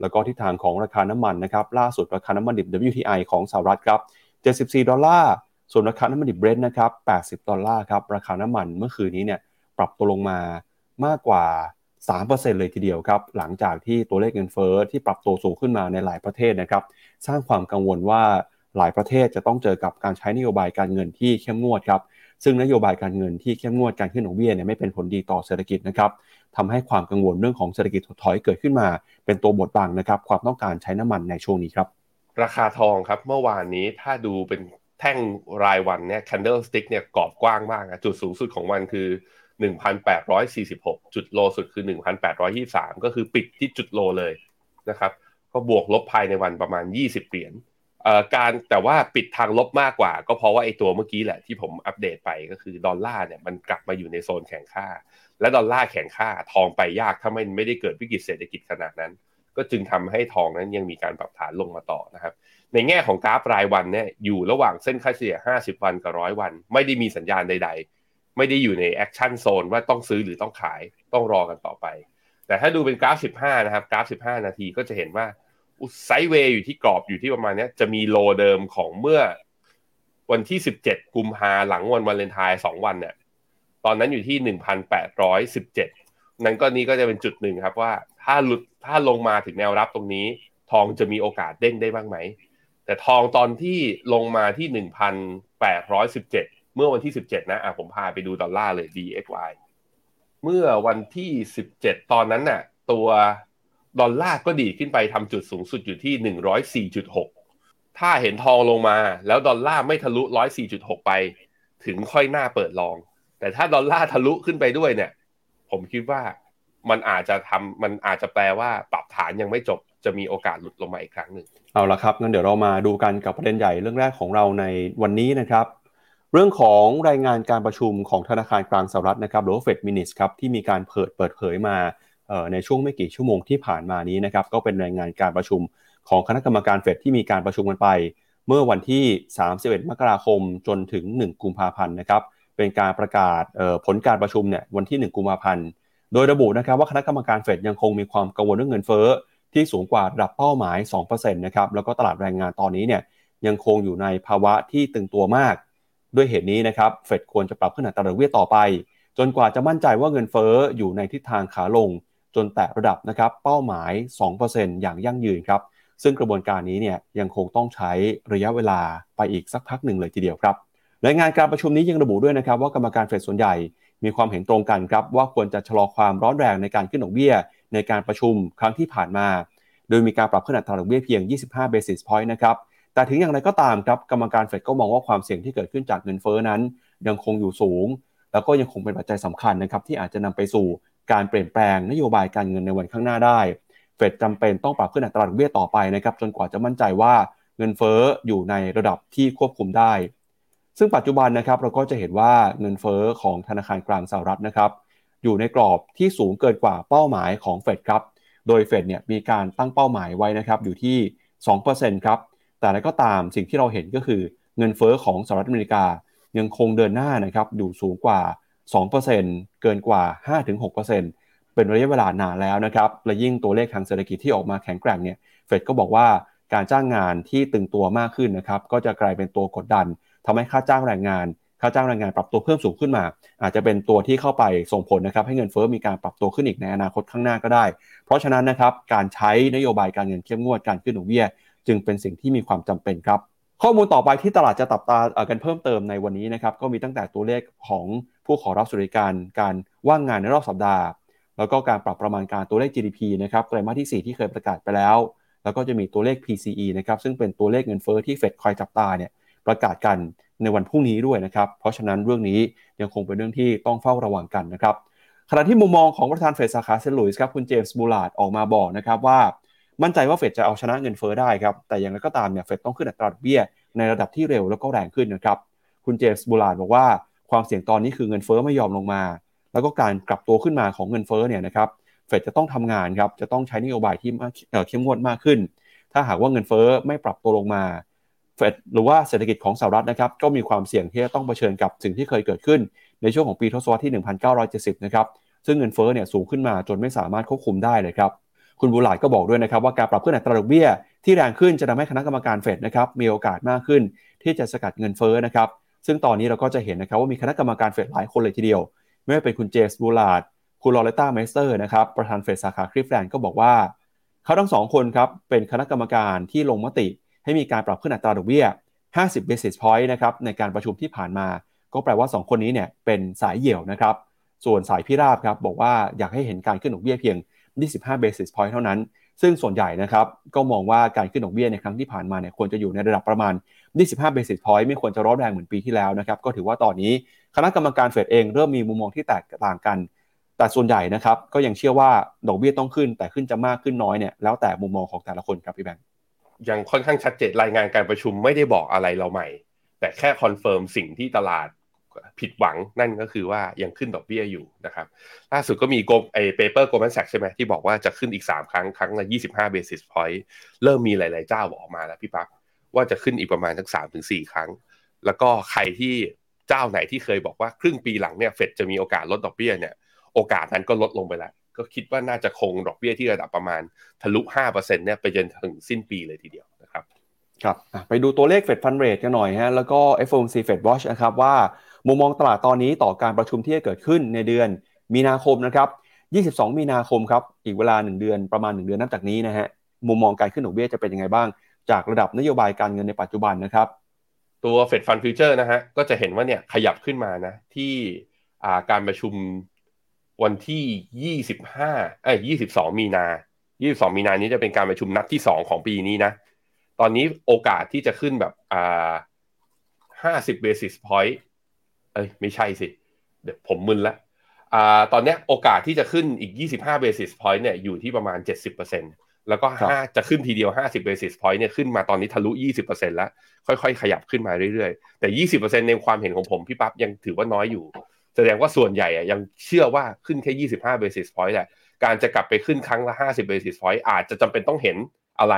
แล้วก็ทิศทางของราคาน้ำมันนะครับล่าสุดราคาน้ำมันดิบ WTI ของสหรัฐครับ 74 ดอลลาร์ส่วนราคาน้ำมันดิบ Brent นะครับ 80 ดอลลาร์ครับราคาน้ำมันเมื่อคืนนี้เนี่ยปรับตัวลงมามากกว่า 3%เลยทีเดียวครับ หลังจากที่ตัวเลขเงินเฟ้อที่ปรับตัวสูงขึ้นมาในหลายประเทศนะครับ สร้างความกังวลว่าหลายประเทศจะต้องเจอกับการใช้นโยบายการเงินที่เข้มงวดครับ ซึ่งนโยบายการเงินที่เข้มงวดการขึ้นดอกเบี้ยเนี่ยไม่เป็นผลดีต่อเศรษฐกิจนะครับทำให้ความกังวลเรื่องของเศรษฐกิจถดถอยเกิดขึ้นมา เป็นตัวบดบังนะครับ ความต้องการใช้น้ำมันในช่วงนี้ครับ ราคาทองครับเมื่อวานนี้ถ้าดูเป็นแท่งรายวันเนี่ย candlestick เนี่ยกรอบกว้างมากนะจุดสูงสุดของวันคือ 1,846 จุดโลสุดคือ 1,823 ก็คือปิดที่จุดโลเลยนะครับ ก็บวกลบภายในวันประมาณ 20 เหรียญการแต่ว่าปิดทางลบมากกว่า ก็เพราะว่าไอ้ตัวเมื่อกี้แหละที่ผมอัปเดตไปก็คือดอลลาร์เนี่ยมันกลับมาอยู่ในโซนแข็งค่า และดอลลาร์แข็งค่าทองไปยากถ้าไม่ไม่ได้เกิดวิกฤตเศรษฐกิจขนาดนั้น ก็จึงทำให้ทองนั้นยังมีการปรับฐานลงมาต่อนะครับ ในแง่ของกราฟรายวันเนี่ยอยู่ระหว่างเส้นค่าเฉลี่ย 50 วันกับร้อยวัน ไม่ได้มีสัญญาณใดๆ ไม่ได้อยู่ใน action zone ว่าต้องซื้อหรือต้องขายต้องรอกันต่อไป แต่ถ้าดูเป็นกราฟ 15 นะครับ กราฟ 15 นาทีก็จะเห็นว่า sideway อยู่ที่กรอบอยู่ที่ประมาณนี้จะมี low เดิมของเมื่อวันที่ 17 กุมภาหลังวันวาเลนไทน์2วันเนี่ยตอนนั้นอยู่ที่ 1,817 นั้นก็นี้ก็จะเป็นจุดหนึ่งครับว่าถ้าหลุดถ้าลงมาถึงแนวรับตรงนี้ ทองจะมีโอกาสเด้งได้บ้างไหม แต่ทองตอนที่ลงมาที่ 1,817 เมื่อวันที่ 17 นะอะผมพาไปดูดอลลาร์เลย DXY เมื่อวันที่ 17 ตอนนั้นน่ะ ตัวดอลลาร์ก็ดีขึ้นไปทำจุดสูงสุดอยู่ที่ 104.6 ถ้าเห็นทองลงมา แล้วดอลลาร์ไม่ทะลุ 104.6 ไป ถึงค่อยหน้าเปิดลอง แต่ถ้าดอลลาร์ทะลุขึ้นไปด้วยเนี่ย ผมคิดว่ามันอาจจะทำมันอาจจะแปลว่าปรับฐานยังไม่จบจะมีโอกาสหลุดลงมาอีกครั้งหนึ่งเอาละครับงั้นเดี๋ยวเรามาดูกันกับประเด็นใหญ่เรื่องแรกของเราในวันนี้นะครับ เรื่องของรายงานการประชุมของธนาคารกลางสหรัฐนะครับหรือว่าเฟดมินิสครับที่มีการเปิดเปิดเผยมาในช่วงไม่กี่ชั่วโมงที่ผ่านมานี้นะครับก็เป็นรายงานการประชุมของคณะกรรมการเฟดที่มีการประชุมกันไป เมื่อวันที่ 31 มกราคมจนถึง 1 กุมภาพันธ์นะครับเป็นการประกาศผลการประชุมเนี่ยวันที่ 1 กุมภาพันธ์โดยระบุนะครับว่าคณะกรรมการเฟดยังคงมีความกังวลเรื่องเงินเฟ้อที่สูงกว่าระดับเป้าหมาย 2%นะครับแล้วก็ตลาดแรงงานตอนนี้เนี่ยยังคงอยู่ในภาวะที่ตึงตัวมาก ด้วยเหตุนี้นะครับเฟดควรจะปรับขึ้นอัตราดอกเบี้ยต่อไป จนกว่าจะมั่นใจว่าเงินเฟ้ออยู่ในทิศทางขาลง จนแตะระดับนะครับเป้าหมาย 2%อย่างยั่งยืนครับซึ่งกระบวนการนี้เนี่ยยังคงต้องใช้ระยะเวลาไปอีกสักพักหนึ่งเลยทีเดียวครับรายงานการประชุมนี้ยังระบุด้วยนะครับว่ากรรมการเฟดส่วนใหญ่มีความเห็นตรงกันครับว่าควรจะชะลอความร้อนแรงในการขึ้นดอกเบี้ย ในการประชุมครั้งที่ผ่านมา โดยมีการปรับขึ้นอัตราดอกเบี้ยเพียง 25 basis point นะครับ แต่ถึงอย่างไรก็ตามครับกรรมการเฟดก็มองว่าความเสี่ยงที่เกิดขึ้นจากเงินเฟ้อนั้น ยังคงอยู่สูง แล้วก็ยังคงเป็นปัจจัยสำคัญนะครับที่อาจจะนำไปสู่การเปลี่ยนแปลงนโยบายการเงินในวันข้างหน้าได้ เฟดจำเป็นต้องปรับขึ้นอัตราดอกเบี้ยต่อไปนะครับจนกว่าจะมั่นใจว่าเงินเฟ้ออยู่ในระดับที่ควบคุมได้ ซึ่งปัจจุบันนะครับเราก็จะเห็นว่าเงินเฟ้อของธนาคารกลางสหรัฐนะครับอยู่ในกรอบที่สูงเกินกว่าเป้าหมายของเฟดครับ โดยเฟดเนี่ยมีการตั้งเป้าหมายไว้นะครับอยู่ที่ 2%ครับ แต่แล้วก็ตามสิ่งที่เราเห็นก็คือเงินเฟ้อของสหรัฐอเมริกายังคงเดินหน้านะครับอยู่สูงกว่า 2%เกินกว่า 5-6%เป็นระยะเวลานานแล้วนะครับ และยิ่งตัวเลขทางเศรษฐกิจที่ออกมาแข็งแกร่งเนี่ย เฟดก็บอกว่าการจ้างงานที่ตึงตัวมากขึ้นนะครับ ก็จะกลายเป็นตัวกดดันทำให้ค่าจ้างแรงงาน ค่าจ้างแรงงานปรับตัวเพิ่มสูงขึ้นมา อาจจะเป็นตัวที่เข้าไปส่งผลนะครับ ให้เงินเฟ้อมีการปรับตัวขึ้นอีกในอนาคตข้างหน้าก็ได้ เพราะฉะนั้นนะครับ การใช้นโยบายการเงินเข้มงวด การขึ้นดอกเบี้ย จึงเป็นสิ่งที่มีความจำเป็นครับ ข้อมูลต่อไปที่ตลาดจะตับตากันเพิ่มเติมในวันนี้นะครับก็มีตั้งแต่ตัวเลขของผู้ขอรับสวัสดิการการว่างงานในรอบสัปดาห์ แล้วก็การปรับประมาณการตัวเลข GDP นะครับไตรมาสที่ 4 ที่เคยประกาศไปแล้ว แล้วก็จะมีตัวเลข PCE นะครับซึ่งเป็นตัวเลขเงินเฟ้อที่เฟดคอยจับตาเนี่ยประกาศกันในวันพรุ่งนี้ด้วยนะครับ เพราะฉะนั้นเรื่องนี้ยังคงเป็นเรื่องที่ต้องเฝ้าระวังกันนะครับขณะที่มุมมองของประธานเฟดสาขาเซนต์ลุยส์ครับคุณเจมส์บูลลาร์ดออกมาบอกนะครับว่า มั่นใจว่าเฟดจะเอาชนะเงินเฟอ้อได้ครับ แต่อย่างไรก็ตามเนี่ยเฟดต้องขึ้นอัตราดอกเบี้ยในระดับที่เร็วแล้วก็แรงขึ้นนะครับ คุณเจมส์บูลาร์ดบอกว่าความเสี่ยงตอนนี้คือเงินเฟอ้อไม่ยอมลงมา แล้วก็การกลับตัวขึ้นมาของเงินเฟอ้อเนี่ยนะครับ เฟดจะต้องทำงานครับ จะต้องใช้นโยบายที่เข้มงวดมากขึ้น ถ้าหากว่าเงินเฟอ้อไม่ปรับตัวลงมา เฟดหรือว่าเศรษฐกิจของสหรัฐนะครับ ก็มีความเสี่ยงที่จะต้องเผชิญกับสิ่งที่เคยเกิดขึ้น ในช่วงของปีทศวรรษที่ 1970 นะครับ ซึ่งเงินเฟ้อเนี่ยสูงขึ้นมาจนไม่สามารถควบคุมได้เลยครับ คุณบูลลาร์ดก็บอกด้วยนะครับว่าการปรับขึ้นอัตราดอกเบี้ยที่แรงขึ้นจะทำให้คณะกรรมการเฟดนะครับมีโอกาสมากขึ้น ที่จะสกัดเงินเฟ้อนะครับซึ่งตอนนี้เราก็จะเห็นนะครับว่ามีคณะกรรมการเฟดหลายคนเลยทีเดียว ไม่ว่าเป็นคุณเจมส์ บูลลาร์ดคุณลอเร็ตตาเมสเตอร์นะครับประธานเฟดสาขาคลีฟแลนด์ก็บอกว่า เขาทั้งสองคนครับเป็นคณะกรรมการที่ลงมติ ให้มีการปรับขึ้นอัตราดอกเบี้ย 50 basis point นะครับในการประชุมที่ผ่านมา ก็แปลว่า 2 คนนี้เนี่ยเป็นสายเหี่ยวนะครับส่วนสายพิราบครับบอกว่าอยากให้เห็นการขึ้นดอกเบี้ยเพียง 25 basis point เท่านั้น ซึ่งส่วนใหญ่นะครับก็มองว่าการขึ้นดอกเบี้ยในครั้งที่ผ่านมาเนี่ยควรจะอยู่ในระดับประมาณ 25 basis point ไม่ควรจะร้อนแรงเหมือนปีที่แล้วนะครับก็ถือว่าตอนนี้คณะกรรมการเฟดเองเริ่มมีมุมมองที่แตกต่างกัน แต่ส่วนใหญ่นะครับก็ยังเชื่อว่าดอกเบี้ยต้องขึ้น แต่ขึ้นจะมากขึ้นน้อยเนี่ยแล้วแต่มุมมองของแต่ละคนครับพี่แบงค์ยังค่อนข้างชัดเจนรายงานการประชุมไม่ได้บอกอะไรเราใหม่ แต่แค่ confirm สิ่งที่ตลาด ผิดหวังนั่นก็คือว่ายังขึ้นดอกเบี้ยอยู่นะครับล่าสุดก็มีโกไอเปเปอร์ Goldman Sachs ใช่ไหมที่บอกว่าจะขึ้นอีก 3 ครั้ง ครั้งละ25 basis point เริ่มมีหลาย ๆ เจ้าบอกออกมาแล้วพี่ปั๊บว่าจะขึ้นอีกประมาณทั้ง3ถึง4ครั้ง แล้วก็ใครที่เจ้าไหนที่เคยบอกว่าครึ่งปีหลังเนี่ยเฟดจะมีโอกาสลดดอกเบี้ยเนี่ยโอกาสนั้นก็ลดลงไปแล้วก็คิดว่าน่าจะคงดอกเบี้ยที่ระดับประมาณทะลุ5%เนี่ยไปจนถึงสิ้นปีเลยทีเดียวนะครับครับไปดูตัวเลข Fed Fund Rate กันหน่อยฮะแล้วก็ FOMC Fed Watch นะครับว่า มุมมองตลาดตอนนี้ต่อการประชุมที่จะเกิดขึ้นในเดือนมีนาคมนะครับ 22 มีนาคมครับ อีกเวลา 1 เดือนประมาณ 1 เดือนนับจากนี้นะฮะ มุมมองการขึ้นดอกเบี้ยจะเป็นยังไงบ้าง จากระดับนโยบายการเงินในปัจจุบันนะครับ ตัว Fed Fund Futures นะฮะ ก็จะเห็นว่าเนี่ยขยับขึ้นมานะ ที่การประชุมวันที่ 25เอ้ย22 มีนา 22 มีนานี้จะเป็นการประชุมนัดที่ 2 ของปีนี้นะ ตอนนี้โอกาสที่จะขึ้นแบบอ่า50 basis point เอ้ยไม่ใช่สิ เดี๋ยวผมมึนละอ่าตอนนี้โอกาสที่จะขึ้นอีก 25 basis point เนี่ยอยู่ที่ประมาณ 70%แล้วก็ห้าจะขึ้นทีเดียว 50 basis point เนี่ยขึ้นมาตอนนี้ทะลุ 20%แล้ว ค่อยๆ ขยับขึ้นมาเรื่อยๆ แต่ 20%ในความเห็นของผมพี่ปั๊บยังถือว่าน้อยอยู่ แสดงว่าส่วนใหญ่ยังเชื่อว่าขึ้นแค่ 25 basis point แหละการจะกลับไปขึ้นครั้งละ 50 basis point อาจจะจำเป็นต้องเห็นอะไร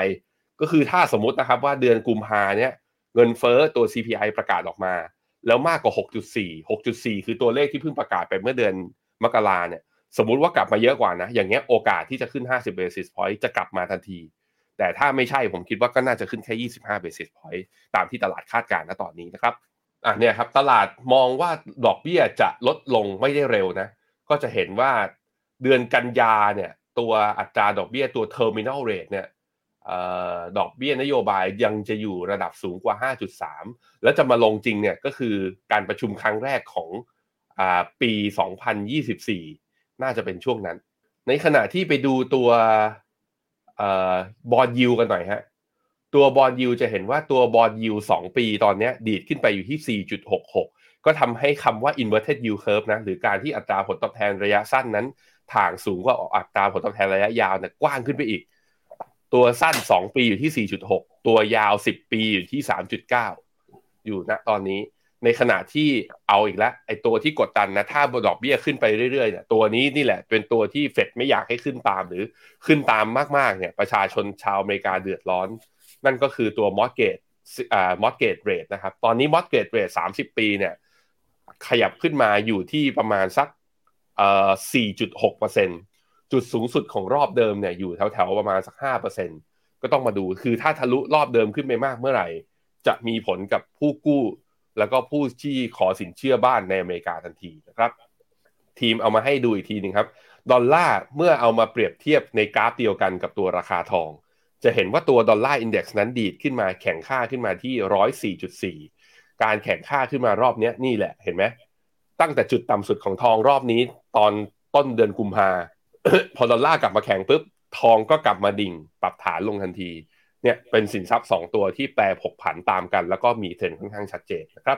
ก็คือถ้าสมมตินะครับว่าเดือนกุมภาเนี่ยเงินเฟ้อตัว CPI ประกาศออกมา แล้วมากกว่า 6.4 6.4 คือตัวเลขที่เพิ่งประกาศไปเมื่อเดือนมกราเนี่ย สมมุติว่ากลับมาเยอะกว่านะ อย่างเงี้ยโอกาสที่จะขึ้น 50 basis point จะกลับมาทันที แต่ถ้าไม่ใช่ผมคิดว่าก็น่าจะขึ้นแค่ 25 basis point ตามที่ตลาดคาดการณ์ณตอนนี้นะครับอะเนี่ยครับตลาดมองว่าดอกเบี้ยจะลดลงไม่ได้เร็วนะ ก็จะเห็นว่าเดือนกันยาเนี่ยตัวอัตราดอกเบี้ยตัว terminal rate เนี่ย ดอกเบี้ยนโยบายยังจะอยู่ระดับสูงกว่า 5.3 แล้วจะมาลงจริงเนี่ยก็คือการประชุมครั้งแรกของอปี 2024 น่าจะเป็นช่วงนั้น ในขณะที่ไปดูตัวบอลยูกันหน่อยฮะ ตัวบอลยูจะเห็นว่าตัวบอลยู2ปีตอนนี้ดีดขึ้นไปอยู่ที่ 4.66 ก็ทำให้คำว่า inverted yield curve นะหรือการที่อัตราผลตอบแทนระยะสั้นนั้น ถ่างสูงกว่าอัตราผลตอบแทนระยะยาวเนี่ยกว้างขึ้นไปอีก ตัวสั้น2ปีอยู่ที่4.6ตัวยาว10ปีอยู่ที่3.9อยู่ณตอนนี้ ในขณะที่เอาอีกแล้วไอ้ตัวที่กดดันนะถ้าดอกเบี้ยขึ้นไปเรื่อยๆเนี่ยตัวนี้นี่แหละ เป็นตัวที่เฟดไม่อยากให้ขึ้นตามหรือขึ้นตามมากๆเนี่ยประชาชนชาวอเมริกาเดือดร้อน นั่นก็คือตัว mortgage อ่า mortgage rate นะครับตอนนี้ mortgage rate 30ปีเนี่ยขยับขึ้นมาอยู่ที่ประมาณสักเอ่อ4.6%จุด จุดสูงสุดของรอบเดิมเนี่ยอยู่แถวๆประมาณสักห้าเปอร์เซ็นต์ก็ต้องมาดูคือถ้าทะลุรอบเดิมขึ้นไปมากเมื่อไหร่ จะมีผลกับผู้กู้ แล้วก็ผู้ที่ขอสินเชื่อบ้านในอเมริกาทันทีนะครับ ทีมเอามาให้ดูอีกทีหนึ่งครับ ดอลลาร์เมื่อเอามาเปรียบเทียบในกราฟเดียวกันกับตัวราคาทอง จะเห็นว่าตัวดอลลาร์ index นั้นดีดขึ้นมาแข็งค่าขึ้นมาที่104.4การแข็งค่าขึ้นมารอบนี้นี่แหละเห็นไหมตั้งแต่จุดต่ำสุดของทองรอบนี้ ตอนต้นเดือนกุมภา พอดอลลาร์กลับมาแข็งปุ๊บทองก็กลับมาดิ่ง ปรับฐานลงทันทีเนี่ยเป็นสินทรัพย์2ตัวที่แปรผกผันตามกัน แล้วก็มีเทรนค่อนข้างชัดเจนนะครับ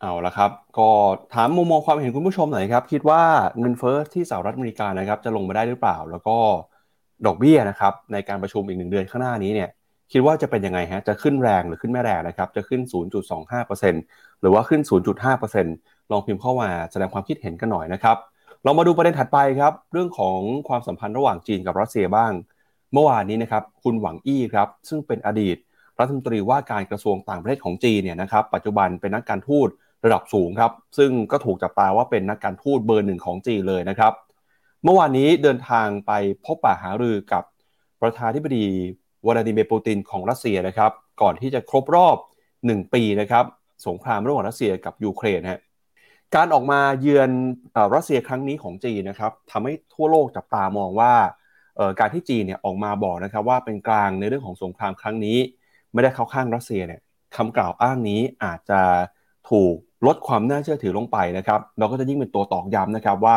เอาละครับ ก็ถามมุมมองความเห็นคุณผู้ชมหน่อยครับ คิดว่าเงินเฟ้อที่สหรัฐอเมริกานะครับ จะลงมาได้หรือเปล่า แล้วก็ดอกเบี้ยนะครับ ในการประชุมอีกหนึ่งเดือนข้างหน้านี้เนี่ย คิดว่าจะเป็นยังไงฮะจะขึ้นแรงหรือขึ้นไม่แรงนะครับ จะขึ้น 0.25%หรือว่าขึ้น 0.5%ลองพิมพ์เข้ามาแสดงความคิดเห็นกันหน่อยนะครับ เรามาดูประเด็นถัดไปครับ เรื่องของความสัมพันธ์ระหว่างจีนกับรัสเซียบ้าง เมื่อวานนี้นะครับคุณหวังอี้ครับซึ่งเป็นอดีต รัฐมนตรีว่าการกระทรวงต่างประเทศของจีนเนี่ยนะครับปัจจุบันเป็นนักการทูตระดับสูงครับซึ่งก็ถูกจับตาว่าเป็นนักการทูตเบอร์หนึ่งของจีนเลยนะครับ เมื่อวานนี้เดินทางไปพบปะหารือกับประธานาธิบดีวลาดิเมียร์ปูตินของรัสเซียนะครับก่อนที่จะครบรอบ 1 ปีนะครับสงครามระหว่างรัสเซียกับยูเครนฮะ การออกมาเยือนรัสเซียครั้งนี้ของจีนนะครับทำให้ทั่วโลกจับตามองว่าการที่จีนเนี่ยออกมาบอกนะครับว่าเป็นกลางในเรื่องของสงครามครั้งนี้ ไม่ได้เข้าข้างรัสเซียเนี่ยคำกล่าวอ้างนี้อาจจะถูกลดความน่าเชื่อถือลงไปนะครับเราก็จะยิ่งเป็นตัวตอกย้ำนะครับว่า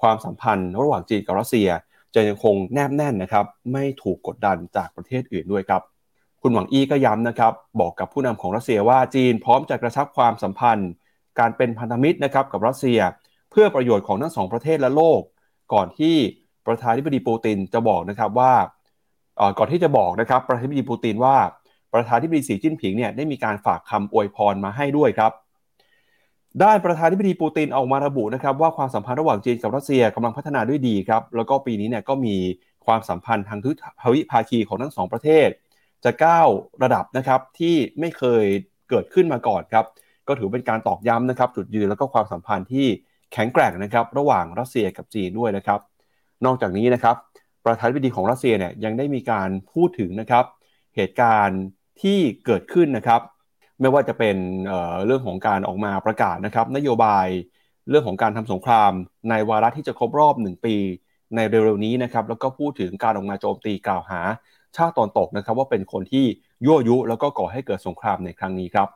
ความสัมพันธ์ระหว่างจีนกับรัสเซียจะยังคงแนบแน่นนะครับ ไม่ถูกกดดันจากประเทศอื่นด้วยครับ คุณหวังอี้ก็ย้ำนะครับ บอกกับผู้นำของรัสเซียว่าจีนพร้อมจะกระชับความสัมพันธ์ การเป็นพันธมิตรนะครับกับรัสเซีย เพื่อประโยชน์ของทั้งสองประเทศและโลก ก่อนที่ประธานาธิบดีปูตินจะบอกนะครับว่าก่อนที่จะบอกนะครับประธานาธิบดีปูตินว่าประธานาธิบดีสีจิ้นผิงเนี่ยได้มีการฝากคำอวยพรมาให้ด้วยครับด้านประธานาธิบดีปูตินออกมาระบุนะครับว่าความสัมพันธ์ระหว่างจีนกับรัสเซียกำลังพัฒนาด้วยดีครับแล้วก็ปีนี้เนี่ยก็มีความสัมพันธ์ทางทวิภาคีของทั้งสองประเทศ จะก้าวระดับนะครับที่ไม่เคยเกิดขึ้นมาก่อนครับ ก็ถือเป็นการตอกย้ำนะครับจุดยืนแล้วก็ความสัมพันธ์ที่แข็งแกร่งนะครับระหว่างรัสเซียกับจีนด้วยนะครับ นอกจากนี้นะครับประธานาธิบดีของรัสเซียเนี่ยยังได้มีการพูดถึงนะครับเหตุการณ์ที่เกิดขึ้นนะครับ ไม่ว่าจะเป็นเเรื่องของการออกมาประกาศนะครับ นโยบายเรื่องของการทำสงคราม ในวาระที่จะครบรอบ 1 ปีในเร็วๆนี้นะครับแล้วก็พูดถึงการออกมาโจมตีกล่าวหา ชาติตอนตกนะครับ ว่าเป็นคนที่ยั่วยุแล้วก็ก่อให้เกิดสงครามในครั้งนี้ครับ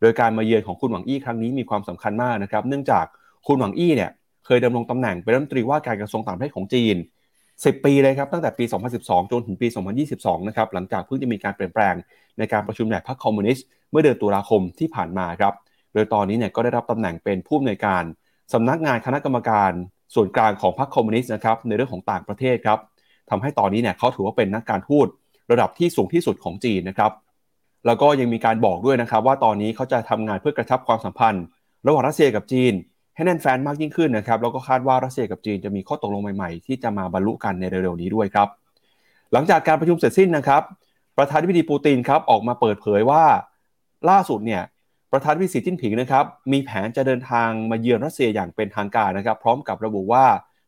โดยการมาเยือนของคุณหวังอี้ครั้งนี้มีความสำคัญมากนะครับ เนื่องจากคุณหวังอี้เนี่ยเคยดำรงตำแหน่งเป็นรัฐมนตรีว่าการกระทรวงต่างประเทศของจีน 10 ปีเลยครับตั้งแต่ปี 2012 จนถึงปี 2022 นะครับหลังจากเพิ่งจะมีการเปลี่ยนแปลงในการประชุมใหญ่พรรคคอมมิวนิสต์เมื่อเดือนตุลาคมที่ผ่านมาครับโดยตอนนี้เนี่ยก็ได้รับตำแหน่งเป็นผู้อำนวยการสำนักงานคณะกรรมการส่วนกลางของพรรคคอมมิวนิสต์นะครับในเรื่องของต่างประเทศครับทำให้ตอนนี้เนี่ยเขาถือว่าเป็นนักการทูตระดับที่สูงที่สุดของจีนนะครับ แล้วก็ยังมีการบอกด้วยนะครับว่าตอนนี้เขาจะทำงานเพื่อกระชับความสัมพันธ์ ระหว่างรัสเซียกับจีน ให้แน่นแฟนมากยิ่งขึ้นนะครับแล้วก็คาดว่ารัสเซียกับจีนจะมีข้อตกลงใหม่ๆ ที่จะมาบรรลุกันในเร็วๆนี้ด้วยครับ หลังจากการประชุมเสร็จสิ้นนะครับ ประธานาธิบดีปูตินครับออกมาเปิดเผยว่า ล่าสุดเนี่ยประธานาธิบดีสีจิ้นผิงนะครับมีแผนจะเดินทางมาเยือนรัสเซียอย่างเป็นทางการนะครับ พร้อมกับระบุว่า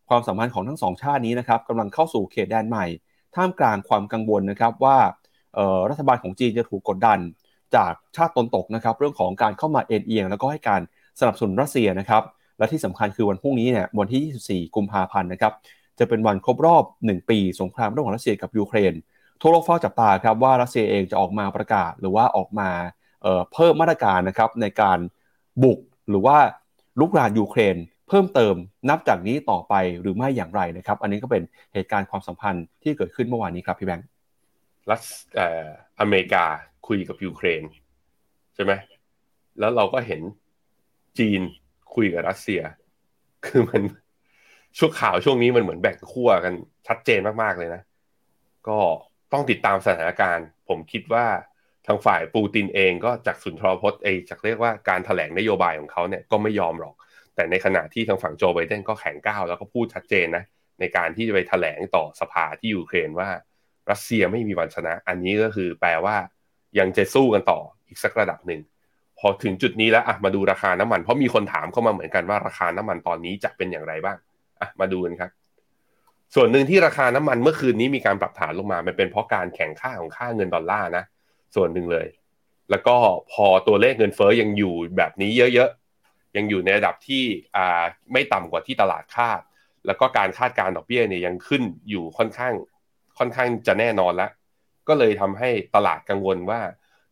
ความสัมพันธ์ของทั้งสองชาตินี้นะครับกำลังเข้าสู่เขตแดนใหม่ ท่ามกลางความกังวลนะครับว่า รัฐบาลของจีนจะถูกกดดัน จากชาติตนตกนะครับเรื่องของการเข้ามาเอ็นเอียง แล้วก็ให้การสนับสนุนรัสเซียนะครับและที่สำคัญคือวันพรุ่งนี้เนี่ยวันที่ 24 กุมภาพันธ์นะครับจะเป็นวันครบรอบ 1 ปีสงครามระหว่างรัสเซียกับยูเครนทั่วโลกเฝ้าจับตาครับว่ารัสเซียเองจะออกมาประกาศหรือว่าออกมาเเพิ่มมาตรการนะครับในการบุกหรือว่าลุกรานยูเครน เพิ่มเติมนับจากนี้ต่อไปหรือไม่อย่างไรนะครับ อันนี้ก็เป็นเหตุการณ์ความสัมพันธ์ที่เกิดขึ้นเมื่อวานนี้ครับพี่แบงค์ รัสอเมริกาคุยกับยูเครนใช่ไหมแล้วเราก็เห็นจีนคุยกับรัสเซีย คือมันช่วงข่าวช่วงนี้มันเหมือนแบ่งขั้วกันชัดเจนมากๆเลยนะ ก็ต้องติดตามสถานการณ์ ผมคิดว่าทางฝ่ายปูตินเองก็จากสุนทรพจน์เองจากเรียกว่าการถแถลงนโยบายของเขาเนี่ยก็ไม่ยอมหรอก แต่ในขณะที่ทางฝั่งโจไบเดนก็แข็งก้าวแล้วก็พูดชัดเจนนะในการที่จะไปถแถลงต่อสภาที่ยูเครนว่า รัสเซียไม่มีวันชนะ อันนี้ก็คือแปลว่ายังจะสู้กันต่ออีกสักระดับหนึ่งพอถึงจุดนี้แล้วอะมาดูราคาน้ำมัน เพราะมีคนถามเข้ามาเหมือนกันว่าราคาน้ำมันตอนนี้จะเป็นอย่างไรบ้างอะมาดูกันครับ ส่วนหนึ่งที่ราคาน้ำมันเมื่อคืนนี้มีการปรับฐานลงมามันเป็นเพราะการแข่งค่าของค่าเงินดอลลาร์นะ ส่วนหนึ่งเลย แล้วก็พอตัวเลขเงินเฟ้อยังอยู่แบบนี้เยอะๆยังอยู่ในระดับที่อ่าไม่ต่ำกว่าที่ตลาดคาด แล้วก็การคาดการดอกเบี้ยเนี่ยยังขึ้นอยู่ค่อนข้าง ค่อนข้างจะแน่นอนแล้วก็เลยทำให้ตลาดกังวลว่า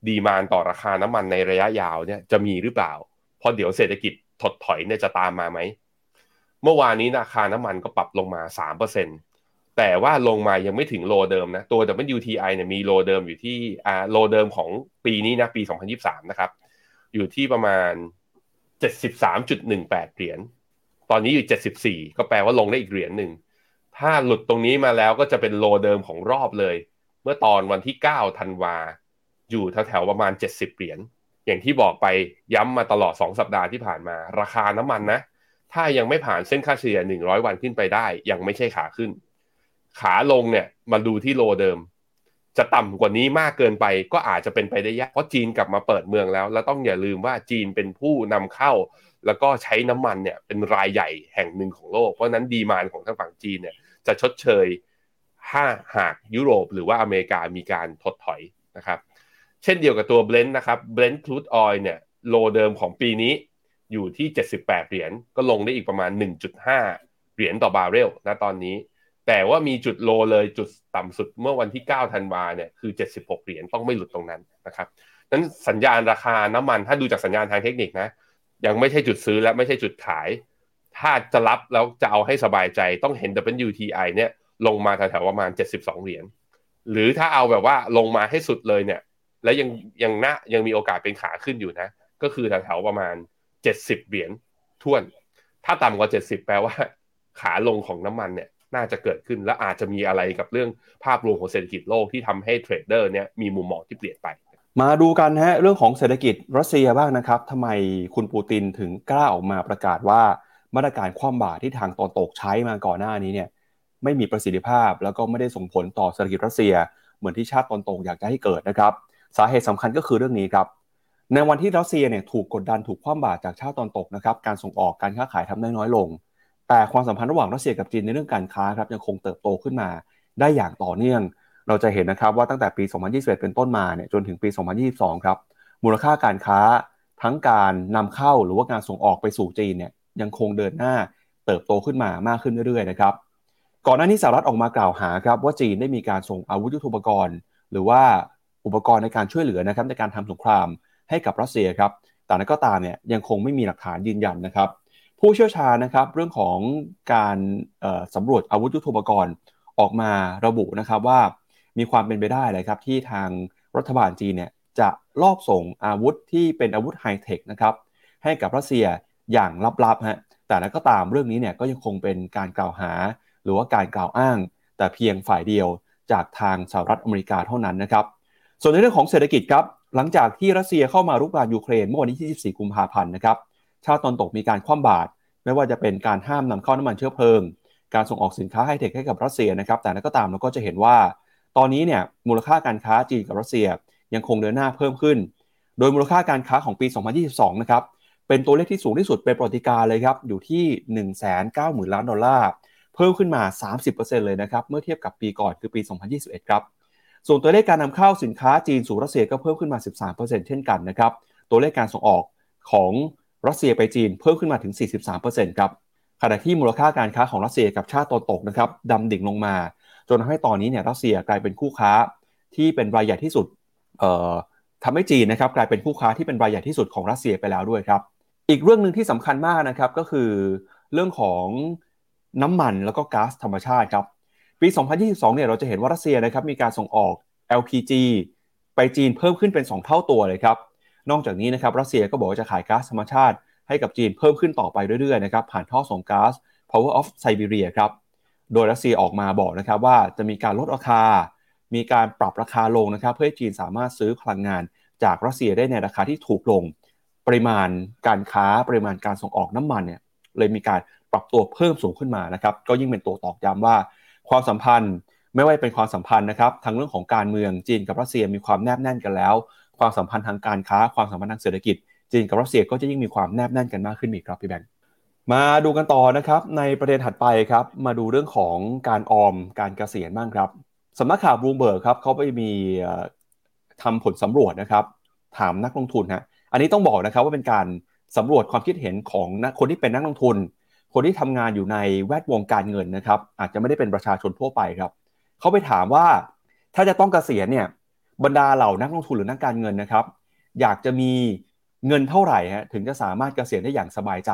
ดีมานต่อราคาน้ำมันในระยะยาวเนี่ยจะมีหรือเปล่าเพราะเดี๋ยวเศรษฐกิจถดถอยเนี่ยจะตามมาไหมเมื่อวานนี้ราคาน้ำมันก็ปรับลงมา 3%แต่ว่าลงมายังไม่ถึงโลเดิมนะตัว WTI เนี่ยมีโลเดิมอยู่ที่อ่าโลเดิมของปีนี้นะปี 2023 นะครับ อยู่ที่ประมาณ 73.18 เหรียญตอนนี้อยู่ 74 ก็แปลว่าลงได้อีกเหรียญหนึ่ง ถ้าหลุดตรงนี้มาแล้วก็จะเป็นโลเดิมของรอบเลย เมื่อตอนวันที่9ธันวา อยู่แถวๆประมาณ 70 เหรียญ อย่างที่บอกไปย้ำมาตลอด 2 สัปดาห์ที่ผ่านมา ราคาน้ำมันนะ ถ้ายังไม่ผ่านเส้นค่าเฉลี่ย 100 วันขึ้นไปได้ ยังไม่ใช่ขาขึ้น ขาลงเนี่ยมาดูที่โลเดิม จะต่ำกว่านี้มากเกินไปก็อาจจะเป็นไปได้ยาก เพราะจีนกลับมาเปิดเมืองแล้ว แล้วต้องอย่าลืมว่าจีนเป็นผู้นำเข้า แล้วก็ใช้น้ำมันเนี่ยเป็นรายใหญ่แห่งหนึ่งของโลก เพราะนั้นดีมานของทางฝั่งจีนเนี่ย จะชดเชยถ้าหากยุโรปหรือว่าอเมริกามีการถดถอยนะครับ เช่นเดียวกับตัวเบลนด์นะครับเบลนด์ครูดออยเนี่ยโลเดิมของปีนี้อยู่ที่ 78 เหรียญก็ลงได้อีกประมาณ 1.5 เหรียญต่อบาร์เรลนะตอนนี้ แต่ว่ามีจุดโลเลยจุดต่ำสุดเมื่อวันที่ 9 ธันวาเนี่ยคือ 76 เหรียญต้องไม่หลุดตรงนั้นนะครับนั้นสัญญาณราคาน้ำมันถ้าดูจากสัญญาณทางเทคนิคนะยังไม่ใช่จุดซื้อและไม่ใช่จุดขาย ถ้าจะรับแล้วจะเอาให้สบายใจต้องเห็น WTI เนี่ยลงมาแถวๆประมาณ 72 เหรียญ หรือถ้าเอาแบบว่าลงมาให้สุดเลยเนี่ย แล้วยังยังน่ายังมีโอกาสเป็นขาขึ้นอยู่นะ ก็คือแถวๆประมาณ 70 เหรียญท่วน ถ้าต่ำกว่า 70 แปลว่า ขาลงของน้ำมันเนี่ยน่าจะเกิดขึ้นและอาจจะมีอะไรกับเรื่องภาพรวมของเศรษฐกิจโลกที่ทำให้เทรดเดอร์เนี่ยมีมุมมองที่เปลี่ยนไปมาดูกันฮะเรื่องของเศรษฐกิจรัสเซียบ้างนะครับทำไมคุณปูตินถึงกล้าออกมาประกาศว่า มาตรการคว่ำบาตรที่ทางตอนตกใช้มาก่อนหน้านี้เนี่ยไม่มีประสิทธิภาพ แล้วก็ไม่ได้ส่งผลต่อเศรษฐกิจรัสเซีย เหมือนที่ชาติตอนตกอยากจะให้เกิดนะครับ สาเหตุสำคัญก็คือเรื่องนี้ครับในวันที่รัสเซียเนี่ยถูกกดดันถูกคว่ำบาตรจากชาติตอนตกนะครับการส่งออกการค้าขายทำได้น้อยลง แต่ความสัมพันธ์ระหว่างรัสเซียกับจีนในเรื่องการค้าครับยังคงเติบโตขึ้นมา ได้อย่างต่อเนื่อง เราจะเห็นนะครับว่าตั้งแต่ปี 2021 เป็นต้นมาเนี่ยจนถึงปี 2022 ครับมูลค่าการค้าทั้งการนำเข้าหรือว่าการส่งออกไปสู่จีนเนี่ย ยังคงเดินหน้าเติบโตขึ้นมามากขึ้นเรื่อยๆนะครับก่อนหน้านี้สหรัฐออกมากล่าวหาครับว่าจีนได้มีการส่งอาวุธยุทโธปกรณ์ หรือว่าอุปกรณ์ในการช่วยเหลือนะครับในการทำสงครามให้กับรัสเซียครับแต่นั้นก็ตามเนี่ยยังคงไม่มีหลักฐานยืนยันนะครับ ผู้เชี่ยวชาญนะครับเรื่องของการสำรวจอาวุธยุทโธปกรณ์ออกมาระบุนะครับว่ามีความเป็นไปได้เลยครับที่ทางรัฐบาลจีนเนี่ยจะลอบส่งอาวุธที่เป็นอาวุธไฮเทคนะครับให้กับรัสเซีย อย่างลับๆฮะแต่นั้นก็ตามเรื่องนี้เนี่ยก็ยังคงเป็นการกล่าวหา หรือว่าการกล่าวอ้าง แต่เพียงฝ่ายเดียวจากทางสหรัฐอเมริกาเท่านั้นนะครับ ส่วนในเรื่องของเศรษฐกิจครับหลังจากที่รัสเซียเข้ามารุกรานยูเครนเมื่อวันที่24กุมภาพันธ์นะครับชาติตะวันตกมีการคว่ำบาตรไม่ว่าจะเป็นการห้ามนำเข้าน้ำมันเชื้อเพลิง การส่งออกสินค้าไฮเทคให้กับรัสเซียนะครับ แต่นั้นก็ตามเราก็จะเห็นว่า ตอนนี้เนี่ยมูลค่าการค้าจีนกับรัสเซียยังคงเดินหน้าเพิ่มขึ้น โดยมูลค่าการค้าของปี 2022 นะครับ เป็นตัวเลขที่สูงที่สุดเป็นประวัติการณ์เลยครับ อยู่ที่ 190,000 ล้านดอลลาร์ เพิ่มขึ้นมา 30%เลยนะครับ เมื่อเทียบกับปีก่อนคือปี 2021 ครับ ส่วนตัวเลขการนำเข้าสินค้าจีนสู่รัสเซียก็เพิ่มขึ้นมา 13%เช่นกันนะครับ ตัวเลขการส่งออกของรัสเซียไปจีนเพิ่มขึ้นมาถึง 43%ครับ ขณะที่มูลค่าการค้าของรัสเซียกับชาติตะวันตกนะครับดำดิ่งลงมา จนทำให้ตอนนี้เนี่ยรัสเซียกลายเป็นคู่ค้าที่เป็นรายใหญ่ที่สุดทำให้จีนนะครับกลายเป็นคู่ค้าที่เป็นรายใหญ่ที่สุดของรัสเซียไปแล้วด้วยครับ อีกเรื่องหนึ่งที่สำคัญมากนะครับก็คือเรื่องของน้ำมันแล้วก็ก๊าซธรรมชาติครับปี 2022 เนี่ยเราจะเห็นว่ารัสเซียนะครับมีการส่งออก LPG ไปจีนเพิ่มขึ้นเป็น 2 เท่าตัวเลยครับนอกจากนี้นะครับรัสเซียก็บอกว่าจะขายก๊าซธรรมชาติให้กับจีนเพิ่มขึ้นต่อไปเรื่อยๆนะครับผ่านท่อส่งก๊าซ Power of Siberia ครับโดยรัสเซียออกมาบอกนะครับว่าจะมีการลดราคา มีการปรับราคาลงนะครับเพื่อให้จีนสามารถซื้อพลังงานจากรัสเซียได้ในราคาที่ถูกลง ปริมาณการค้าปริมาณการส่งออกน้ำมันเนี่ยเลยมีการปรับตัวเพิ่มสูงขึ้นมานะครับก็ยิ่งเป็นตัวตอกย้ำว่า ความสัมพันธ์ไม่ว่าเป็นความสัมพันธ์นะครับทั้งเรื่องของการเมืองจีนกับรัสเซียมีความแนบแน่นกันแล้ว ความสัมพันธ์ทางการค้าความสัมพันธ์ทางเศรษฐกิจ จีนกับรัสเซียก็จะยิ่งมีความแนบแน่นกันมากขึ้นอีกครับพี่แบงค์มาดูกันต่อนะครับในประเด็นถัดไปครับมาดูเรื่องของการออมการเกษียณบ้างครับสำนักข่าวบลูเบิร์กครับเขาไปมีทำผลสำรวจนะครับถามนักลงทุนฮะ อันนี้ต้องบอกนะครับว่าเป็นการสำรวจความคิดเห็นของคนที่เป็นนักลงทุน คนที่ทำงานอยู่ในแวดวงการเงินนะครับ อาจจะไม่ได้เป็นประชาชนทั่วไปครับเขาไปถามว่าถ้าจะต้องเกษียณเนี่ยบรรดาเหล่านักลงทุนหรือนักการเงินนะครับ อยากจะมีเงินเท่าไหร่ฮะถึงจะสามารถเกษียณได้อย่างสบายใจ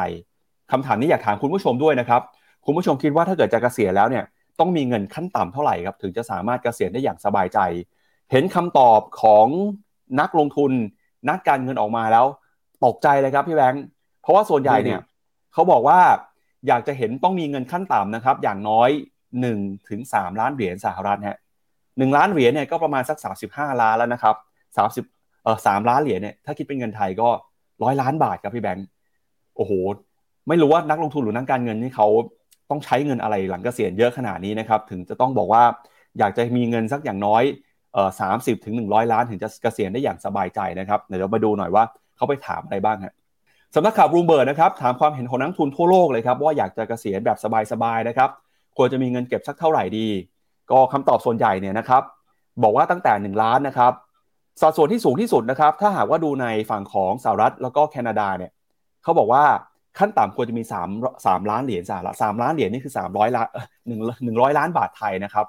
คำถามนี้อยากถามคุณผู้ชมด้วยนะครับคุณผู้ชมคิดว่าถ้าเกิดจะเกษียณแล้วเนี่ยต้องมีเงินขั้นต่ำเท่าไหร่ครับถึงจะสามารถเกษียณได้อย่างสบายใจ เห็นคำตอบของนักลงทุน นักการเงินออกมาแล้วตกใจเลยครับพี่แบงค์เพราะว่าส่วนใหญ่เนี่ยเขาบอกว่าอยากจะเห็นต้องมีเงินขั้นต่ำนะครับ อย่างน้อย1ถึง3ล้านเหรียญสหรัฐฮะหนึ่งล้านเหรียญเนี่ยก็ประมาณสัก 35 ล้านแล้วนะครับ30เอ่อ3ล้านเหรียญเนี่ยถ้าคิดเป็นเงินไทยก็ร้อยล้านบาทครับพี่แบงค์โอ้โห ไม่รู้ว่านักลงทุนหรือนักการเงินนี่เขาต้องใช้เงินอะไรหลังเกษียณเยอะขนาดนี้นะครับ ถึงจะต้องบอกว่าอยากจะมีเงินสักอย่างน้อยเอ่อ สามสิบถึงหนึ่งร้อยล้านถึงจะเกษียณได้อย่างสบายใจนะครับเดี๋ยวมาดูหน่อยว่าเขาไปถามอะไรบ้างฮะสำนักข่าวรูมเบิร์ดนะครับถามความเห็นของนักทุนทั่วโลกเลยครับว่าอยากจะเกษียณแบบสบายๆนะครับควรจะมีเงินเก็บสักเท่าไหร่ดี ก็คำตอบส่วนใหญ่เนี่ยนะครับบอกว่าตั้งแต่ 1 ล้านนะครับสัดส่วนที่สูงที่สุดนะครับถ้าหากว่าดูในฝั่งของสหรัฐแล้วก็แคนาดาเนี่ยเขาบอกว่าขั้นต่ำควรจะมี3 3ล้านเหรียญสหรัฐ3ล้านเหรียญนี่คือ300ล้านหนึ่งหนึ่งร้อยล้านบาทไทยนะครับ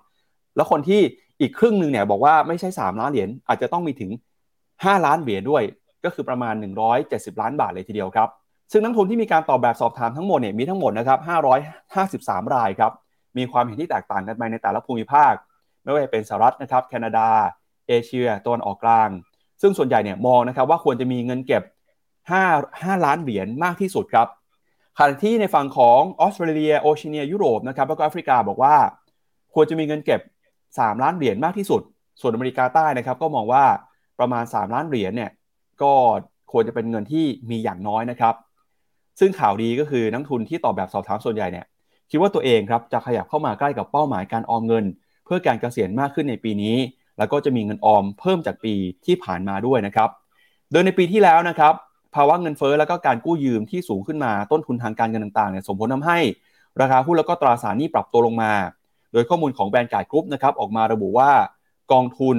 แล้วคนที่ อีกครึ่งหนึ่งเนี่ยบอกว่าไม่ใช่ 3 ล้านเหรียญอาจจะต้องมีถึง 5 ล้านเหรียญด้วย ก็คือประมาณ 170 ล้านบาทเลยทีเดียวครับ ซึ่งนักทุนที่มีการตอบแบบสอบถามทั้งหมดเนี่ยมีทั้งหมดนะครับ553 รายครับมีความเห็นที่แตกต่างกันไปในแต่ละภูมิภาค ไม่ว่าจะเป็นสหรัฐนะครับแคนาดา เอเชียตะวันออกกลาง ซึ่งส่วนใหญ่เนี่ยมองนะครับว่าควรจะมีเงินเก็บ 5 5 ล้านเหรียญมากที่สุดครับขณะที่ในฝั่งของออสเตรเลียโอเชียเนียยุโรปนะครับแล้วก็แอฟริกาบอกว่า ควรจะมีเงินเก็บ 3 ล้านเหรียญมากที่สุด ส่วนอเมริกาใต้นะครับ ก็มองว่าประมาณ 3 ล้านเหรียญเนี่ยก็ควรจะเป็นเงินที่มีอย่างน้อยนะครับ ซึ่งข่าวดีก็คือนักทุนที่ตอบแบบสอบถามส่วนใหญ่เนี่ยคิดว่าตัวเองครับจะขยับเข้ามาใกล้กับเป้าหมายการออมเงิน เพื่อการเกษียณมากขึ้นในปีนี้ แล้วก็จะมีเงินออมเพิ่มจากปีที่ผ่านมาด้วยนะครับ โดยในปีที่แล้วนะครับภาวะเงินเฟ้อแล้วก็การกู้ยืมที่สูงขึ้นมาต้นทุนทางการเงินต่างๆเนี่ยส่งผลทำให้ ราคาหุ้นแล้วก็ตราสารหนี้ปรับตัวลงมา โดยข้อมูลของ Vanguard Group นะครับออกมาระบุว่ากองทุน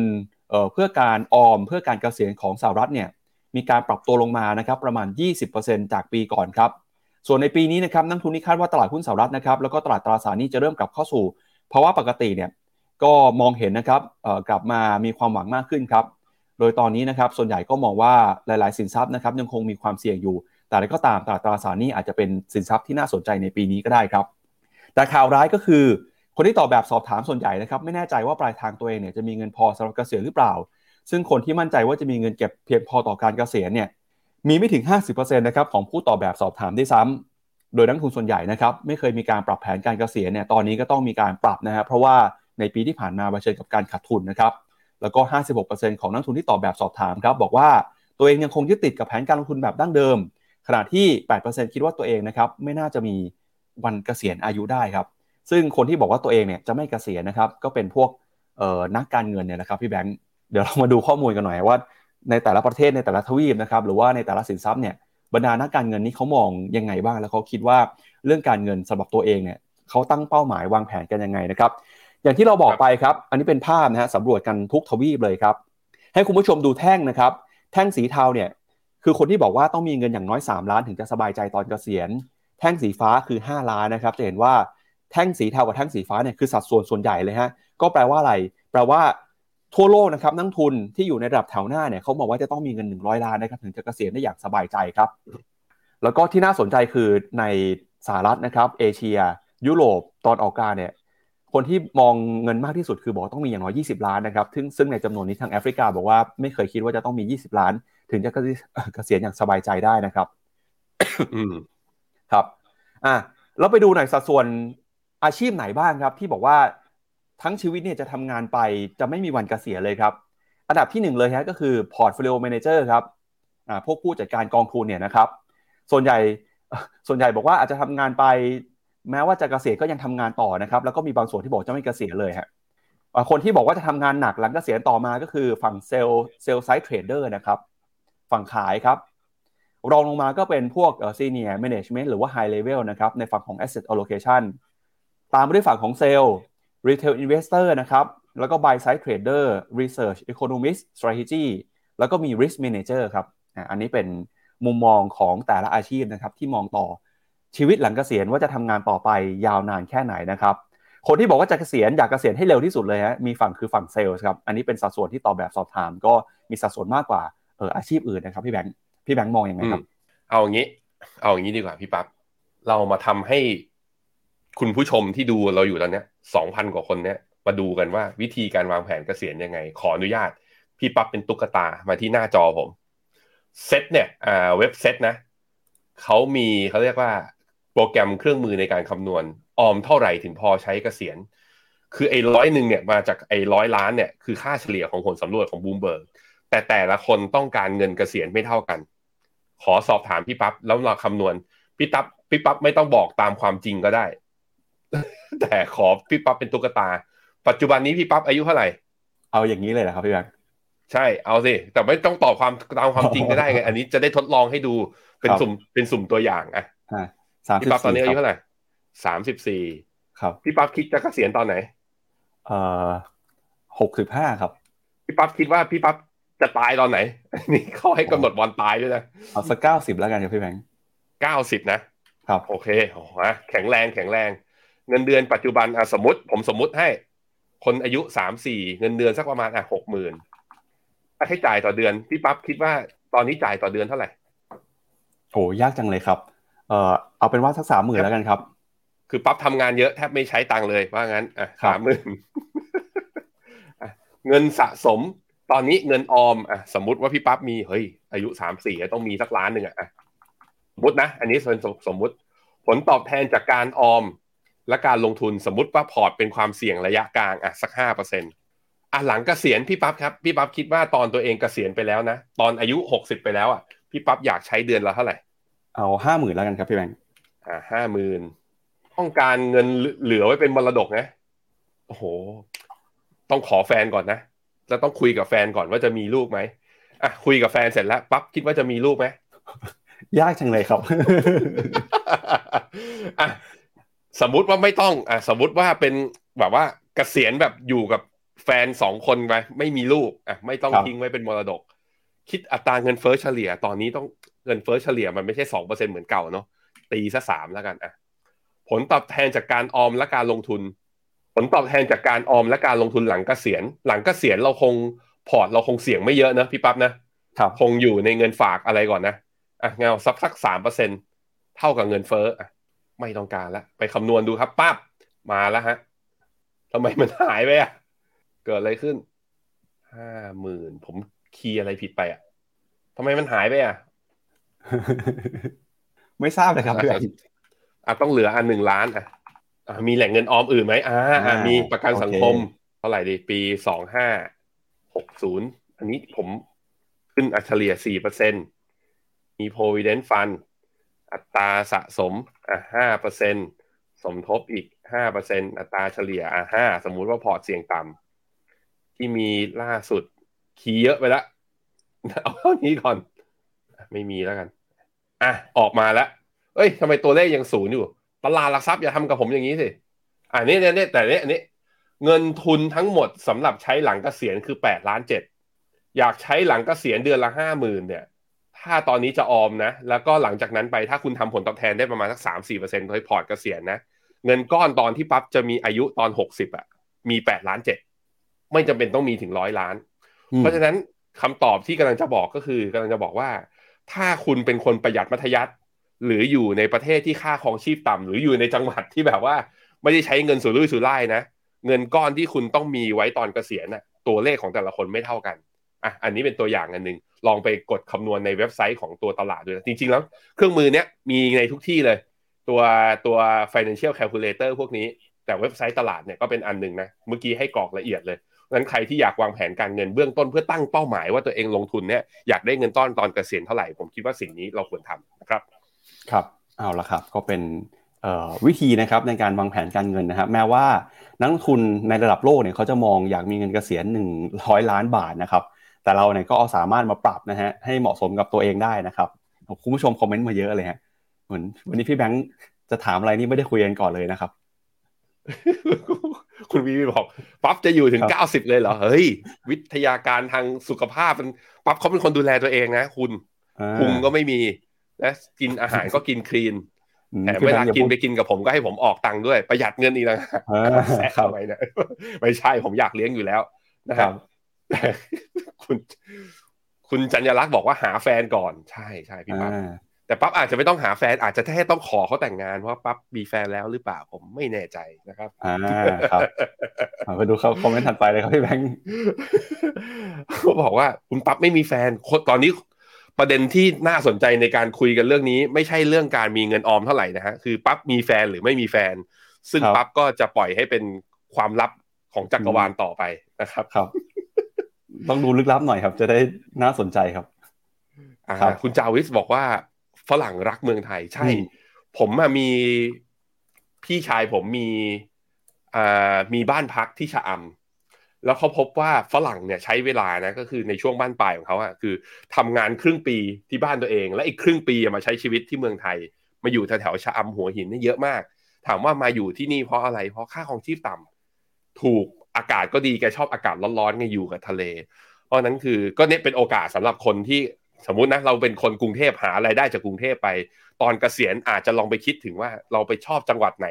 เพื่อการออมเพื่อการเกษียณของสหรัฐเนี่ยมีการปรับตัวลงมานะครับประมาณ 20%จากปีก่อนครับส่วนในปีนี้นะครับนักทุนนี่คาดว่าตลาดหุ้นสหรัฐนะครับแล้วก็ตลาดตราสารนี้จะเริ่มกลับเข้าสู่ภาวะปกติเนี่ยก็มองเห็นนะครับกลับมามีความหวังมากขึ้นครับโดยตอนนี้นะครับส่วนใหญ่ก็มองว่าหลาย ๆ สินทรัพย์นะครับยังคงมีความเสี่ยงอยู่ แต่ก็ตามตลาดตราสารนี้อาจจะเป็นสินทรัพย์ที่น่าสนใจในปีนี้ก็ได้ครับ แต่ข่าวร้ายก็คือ คนที่ตอบแบบสอบถามส่วนใหญ่นะครับไม่แน่ใจว่าปลายทางตัวเองเนี่ยจะมีเงินพอสำหรับเกษียณหรือเปล่า ซึ่งคนที่มั่นใจว่าจะมีเงินเก็บเพียงพอต่อการเกษียณเนี่ยมีไม่ถึง 50%นะครับของผู้ตอบแบบสอบถามได้ซ้ำโดยนักทุนส่วนใหญ่นะครับไม่เคยมีการปรับแผนการเกษียณเนี่ยตอนนี้ก็ต้องมีการปรับนะครับเพราะว่าในปีที่ผ่านมาเผชิญกับการขาดทุนนะครับแล้วก็ 56%ของนักทุนที่ตอบแบบสอบถามครับบอกว่าตัวเองยังคงยึดติดกับแผนการลงทุนแบบดั้งเดิม ขณะที่ 8%คิดว่าตัวเองนะครับไม่น่าจะมีวันเกษียณอายุได้ครับ ซึ่งคนที่บอกว่าตัวเองเนี่ยจะไม่เกษียณนะครับ ก็เป็นพวกนักการเงินเนี่ยนะครับพี่แบงค์เดี๋ยวเรามาดูข้อมูลกันหน่อยว่า ในแต่ละประเทศในแต่ละทวีปนะครับหรือว่าในแต่ละสินทรัพย์เนี่ยบรรดานักการเงินนี้เขามองยังไงบ้าง แล้วเขาคิดว่าเรื่องการเงินสำหรับตัวเองเนี่ยเขาตั้งเป้าหมายวางแผนกันยังไงนะครับ อย่างที่เราบอกไปครับ อันนี้เป็นภาพนะฮะสำรวจกันทุกทวีปเลยครับ ให้คุณผู้ชมดูแท่งนะครับ แท่งสีเทาเนี่ยคือคนที่บอกว่าต้องมีเงินอย่างน้อย 3 ล้านถึงจะสบายใจตอนเกษียณ แท่งสีฟ้าคือ 5 ล้านนะครับ จะเห็นว่า แท่งสีเทากับแท่งสีฟ้าเนี่ยคือสัดส่วนส่วนใหญ่เลยฮะก็แปลว่าอะไร แปลว่าทั่วโลกนะครับนักทุนที่อยู่ในระดับแถวหน้าเนี่ยเขาบอกว่าจะต้องมีเงิน 100 ล้านนะครับถึงจะเกษียณได้อย่างสบายใจครับ แล้วก็ที่น่าสนใจคือในสหรัฐนะครับเอเชีย ยุโรปตอนออกกลางเนี่ยคนที่มองเงินมากที่สุดคือบอกต้องมีอย่างน้อย 20 ล้านนะครับซึ่งซึ่งในจำนวนนี้ทางแอฟริกาบอกว่าไม่เคยคิดว่าจะต้องมี 20 ล้าน ถึงจะเกษียณอย่างสบายใจได้นะครับอืมครับอะเราไปดูหน่อยสัดส่วน อาชีพไหนบ้างครับที่บอกว่าทั้งชีวิตเนี่ยจะทำงานไปจะไม่มีวันเกษียณเลยครับ อันดับที่หนึ่งเลยฮะก็คือ portfolio manager ครับพวกผู้จัดการกองทุนเนี่ยนะครับ ส่วนใหญ่ส่วนใหญ่บอกว่าอาจจะทำงานไปแม้ว่าจะเกษียณก็ยังทำงานต่อนะครับ แล้วก็มีบางส่วนที่บอกจะไม่เกษียณเลยฮะคนที่บอกว่าจะทำงานหนักหลังเกษียณต่อมาก็คือฝั่ง sell sell side trader นะครับ ฝั่งขายครับ รองลงมาก็เป็นพวก senior management หรือว่าไฮเลเวลนะครับในฝั่งของ asset allocation ตามมาด้วยฝั่งของ sell retail investor นะครับ แล้วก็ buy side trader research economist strategy แล้วก็มี risk manager ครับอันนี้เป็นมุมมองของแต่ละอาชีพนะครับ ที่มองต่อชีวิตหลังเกษียณว่าจะทำงานต่อไปยาวนานแค่ไหนนะครับ คนที่บอกว่าจะเกษียณอยากเกษียณให้เร็วที่สุดเลยฮะมีฝั่งคือฝั่ง sell ครับ อันนี้เป็นสัดส่วนที่ตอบแบบสอบถาม ก็มีสัดส่วนมากกว่าเอออาชีพอื่นนะครับพี่แบงค์พี่แบงค์มองอยังไงครับ เอาอย่างนี้ เอาอย่างนี้ดีกว่าพี่ปั๊บเรามาทำให้ คุณผู้ชมที่ดูเราอยู่ตอนนี้สองพันกว่าคนเนี้ยมาดูกันว่าวิธีการวางแผนเกษียณยังไง ขออนุญาต พี่ปั๊บเป็นตุ๊กตามาที่หน้าจอผมเซตเนี่ยอ่าเว็บเซตนะเขามีเขาเรียกว่าโปรแกรมเครื่องมือในการคำนวณ ออมเท่าไหร่ถึงพอใช้เกษียณ คือไอ้ร้อยหนึ่งเนี่ยมาจากไอ้ร้อยล้านเนี่ยคือค่าเฉลี่ยของผลสำรวจของบูมเบิร์กแต่แต่ละคนต้องการเงินเกษียณไม่เท่ากัน ขอสอบถามพี่ปั๊บแล้วเราคำนวณพี่ปั๊บพี่ปั๊บไม่ต้องบอกตามความจริงก็ได้ แต่ขอพี่ปั๊บเป็นตุ๊กตา ปัจจุบันนี้พี่ปั๊บอายุเท่าไหร่ เอาอย่างนี้เลยนะครับพี่แบงค์ใช่เอาสิ แต่ไม่ต้องตอบความตามความจริงก็ได้ไง อันนี้จะได้ทดลองให้ดูเป็นครับสุ่มเป็นสุ่มตัวอย่างอะอ่าสามสิพี่บปั๊บตอนนี้อายุสี่เท่าไหร่สามสิบสี่ครับพี่ปั๊บคิดจะเกษียณตอนไหน เอ่อหกสิบห้าครับ พี่ปั๊บคิดว่าพี่ปั๊บจะตายตอนไหน นี่เขาให้กำหนดวันตายด้วยนะเอาสักเก้าสิบแล้วกันครับพี่แบงค์เก้าสิบนะครับ โอเคโอ้โหแข็งแรงแข็งแรง เงินเดือนปัจจุบันอะสมมติ ผมสมมุติให้ คนอายุสามสี่เงินเดือนสักประมาณอะหกหมื่นค่าใช้จ่ายต่อเดือนพี่ปั๊บคิดว่าตอนนี้จ่ายต่อเดือนเท่าไหร่โอ้ยากจังเลยครับ เอ่อเอาเป็นว่าสักสามหมื่นแล้วกันครับ คือปั๊บทำงานเยอะแทบไม่ใช้ตังค์เลยว่างั้นอะครับสามหมื่นเงินสะสมตอนนี้เงินออมอะสมมุติว่าพี่ปั๊บมีเฮ้ยอายุสามสี่ต้องมีสักล้านหนึ่งอะอะสมมตินะ อันนี้เป็นสมมุติผลตอบแทนจากการออม และการลงทุนสมมติว่าพอร์ตเป็นความเสี่ยงระยะกลางอะสักห้าเปอร์เซ็นต์อะหลังเกษียณพี่ปั๊บครับพี่ปั๊บคิดว่าตอนตัวเองเกษียณไปแล้วนะตอนอายุหกสิบไปแล้วอะพี่ปั๊บอยากใช้เดือนละเท่าไหร่เอาห้าหมื่นแล้วกันครับพี่แบงค์อ่าห้าหมื่นต้องการเงินเหลือไว้เป็นมรดกนะโอ้โห ต้องขอแฟนก่อนนะจะต้องคุยกับแฟนก่อนว่าจะมีลูกไหมอะคุยกับแฟนเสร็จแล้วปั๊บคิดว่าจะมีลูกไหมยากจังเลยครับอะ สมมุติว่าไม่ต้องอะสมมุติว่าเป็นแบบว่าเกษียณแบบอยู่กับแฟนสองคนไปไม่มีลูกอะไม่ต้องครับทิ้งไว้เป็นมรดก คิดอัตราเงินเฟ้อเฉลี่ย ตอนนี้ต้องเงินเฟ้อเฉลี่ยมันไม่ใช่สองเปอร์เซ็นเหมือนเก่าเนาะตีซะสามแล้วกันอะผลตอบแทนจากการออมและการลงทุน ผลตอบแทนจากการออมและการลงทุนหลังเกษียณ หลังเกษียณเราคงพอร์ตเราคงเสี่ยงไม่เยอะนะพี่ปั๊บนะครับคงอยู่ในเงินฝากอะไรก่อนนะอะเงาสักสักสามเปอร์เซ็นเท่ากับเงินเฟ้ออะ ไม่ต้องการแล้วไปคำนวณดูครับปั๊บมาแล้วฮะทำไมมันหายไปอะ เกิดอะไรขึ้นห้าหมื่นผมคีย์อะไรผิดไปอะทำไมมันหายไปอะ ไม่ทราบเลยครับพี่แบงค์อะต้องเหลืออันหนึ่งล้านอะอะมีแหล่งเงินออมอื่นไหมอ่าอะอ่ามีประกันสังคมโอเคเท่าไหร่ดี ปีสองห้าหกศูนย์อันนี้ผมขึ้นอัตราเฉลี่ยสี่เปอร์เซ็นต์มี provident fund อัตราสะสมอะห้าเปอร์เซ็นต์สมทบอีกห้าเปอร์เซ็นต์อัตราเฉลี่ยอะห้าสมมุติว่าพอร์ตเสี่ยงต่ำที่มีล่าสุด key เยอะไปแล้วเอาเท่านี้ก่อน ไม่มีแล้วกัน อะ ออกมาแล้ว เอ้ยทำไมตัวเลขยังศูนย์อยู่ ตลาดหลักทรัพย์อย่าทำกับผมอย่างนี้สิอ่านี่เนี่ยเนี่ยแต่เนี่ยอันนี้ เงินทุนทั้งหมดสำหรับใช้หลังเกษียณคือแปดล้านเจ็ดอยากใช้หลังเกษียณเดือนละห้าหมื่นเนี่ย ถ้าตอนนี้จะออมนะ แล้วก็หลังจากนั้นไปถ้าคุณทำผลตอบแทนได้ประมาณสักสามสี่เปอร์เซ็นต์โดยพอร์ตเกษียณนะ เงินก้อนตอนที่ปั๊บจะมีอายุตอนหกสิบอะ มีแปดล้านเจ็ดไม่จำเป็นต้องมีถึงร้อยล้านอืมเพราะฉะนั้นคำตอบที่กำลังจะบอกก็คือกำลังจะบอกว่า ถ้าคุณเป็นคนประหยัดมัธยัติหรืออยู่ในประเทศที่ค่าครองชีพต่ำหรืออยู่ในจังหวัดที่แบบว่า ไม่ได้ใช้เงินสุรุ่ยสุร่ายนะ เงินก้อนที่คุณต้องมีไว้ตอนเกษียณน่ะ ตัวเลขของแต่ละคนไม่เท่ากัน อะอันนี้เป็นตัวอย่างอันหนึ่งลองไปกดคำนวณในเว็บไซต์ของตัวตลาดด้วยนะจริง ๆ แล้วเครื่องมือเนี้ยมีในทุกที่เลย ตัวตัว financial calculator พวกนี้ แต่เว็บไซต์ตลาดเนี่ยก็เป็นอันหนึ่งนะเมื่อกี้ให้กรอกละเอียดเลยเพราะฉะนั้นใครที่อยากวางแผนการเงินเบื้องต้นเพื่อตั้งเป้าหมายว่าตัวเองลงทุนเนี่ยอยากได้เงินต้อนตอนเกษียณเท่าไหร่ผมคิดว่าสิ่งนี้เราควรทำนะครับ ครับเอาละครับก็เป็นเอ่อวิธีนะครับในการวางแผนการเงินนะครับแม้ว่านักลงทุนในระดับโลกเนี่ยเขาจะมองอยากมีเงินเกษียณหนึ่งร้อยล้านบาทนะครับ แต่เราเนี่ยก็เอาสามารถมาปรับนะฮะให้เหมาะสมกับตัวเองได้นะครับคุณผู้ชมคอมเมนต์มาเยอะเลยฮะเหมือนวันนี้พี่แบงค์จะถามอะไรนี่ไม่ได้คุยกันก่อนเลยนะครับ คุณวีวีบอกปั๊บจะอยู่ถึงครับเก้าสิบเลยเหรอเฮ้ย วิทยาการทางสุขภาพมันปั๊บเขาเป็นคนดูแลตัวเองนะ คุณอ่าพุงก็ไม่มีและกินอาหารก็กินคลีนอืมแต่พี่เวแบลางค์อย่กินพูดไปกินกับผมก็ให้ผมออกตังค์ด้วยประหยัดเงินอีกนะอ่าแซะครับทำไมเนี่ยไม่ใช่ผมอยากเลี้ยงอยู่แล้วนะคครัรับบแต่ คุณคุณจัญญลักษณ์บอกว่าหาแฟนก่อนใช่ใช่พี่ปั๊บอ่าแต่ปั๊บอาจจะไม่ต้องหาแฟนอาจจะแค่ต้องขอเขาแต่งงานเพราะว่าปั๊บมีแฟนแล้วหรือเปล่าผมไม่แน่ใจนะครับอ่าครับเอาไปดูเขาคอมเมนต์ถัดไปเลยครับพี่แบงค์เขาบอกว่าคุณปั๊บไม่มีแฟนคนตอนนี้ประเด็นที่น่าสนใจในการคุยกันเรื่องนี้ ไม่ใช่เรื่องการมีเงินออมเท่าไหร่นะฮะคือปั๊บมีแฟนหรือไม่มีแฟน ซึ่งครับปั๊บก็จะปล่อยให้เป็นความลับของจักรวาลต่อไปนะครับครับ ต้องดูลึกลับหน่อยครับ จะได้น่าสนใจครับอ่าครับคุณจาวิสบอกว่าฝรั่งรักเมืองไทย ใช่อืมผมอะมีพี่ชายผมมีอ่ามีบ้านพักที่ชะอแล้วเขาพบว่าฝรั่งเนี่ยใช้เวลานะก็คือในช่วงบ้านปลายของเขาอะคือทำงานครึ่งปีที่บ้านตัวเอง และอีกครึ่งปีมาใช้ชีวิตที่เมืองไทย มาอยู่แถวๆชะอำหัวหินนี่เยอะมาก ถามว่ามาอยู่ที่นี่เพราะอะไร เพราะค่าของชีพต่ำถูก อากาศก็ดีแกชอบอากาศร้อนๆไงอยู่กับทะเล เพราะนั้นคือก็เนี่ยเป็นโอกาสสำหรับคนที่สมมุตินะเราเป็นคนกรุงเทพหาอะไรได้จากกรุงเทพไป ตอนเกษียณอาจจะลองไปคิดถึงว่าเราไปชอบจังหวัดไหน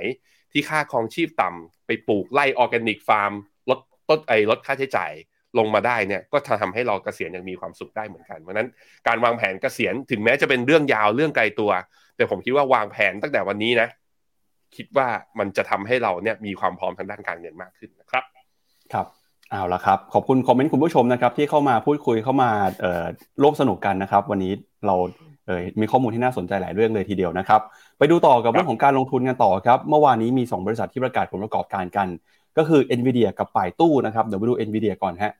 ที่ค่าครองชีพต่ำไปปลูกไร่ออร์แกนิกฟาร์มลดต้นไอลดค่าใช้จ่ายลงมาได้เนี่ยก็จะทำให้เราเกษียณยังมีความสุขได้เหมือนกันเพราะนั้นการวางแผนเกษียณถึงแม้จะเป็นเรื่องยาวเรื่องไกลตัว แต่ผมคิดว่าวางแผนตั้งแต่วันนี้นะ คิดว่ามันจะทำให้เราเนี่ยมีความพร้อมทางด้านการเงินมากขึ้นนะครับ ครับเอาละครับ ขอบคุณคอมเมนต์คุณผู้ชมนะครับที่เข้ามาพูดคุยเข้ามาเอ่อร่วมสนุกกันนะครับ วันนี้เราเอ่อมีข้อมูลที่น่าสนใจหลายเรื่องเลยทีเดียวนะครับ ไปดูต่อกับเรื่องของการลงทุนกันต่อครับ เมื่อวานนี้มี 2 บริษัทที่ประกาศผลประกอบการกัน ก็คือ NVIDIA กับป่ายตู้นะครับเดี๋ยวไปดู NVIDIA ก่อนฮะ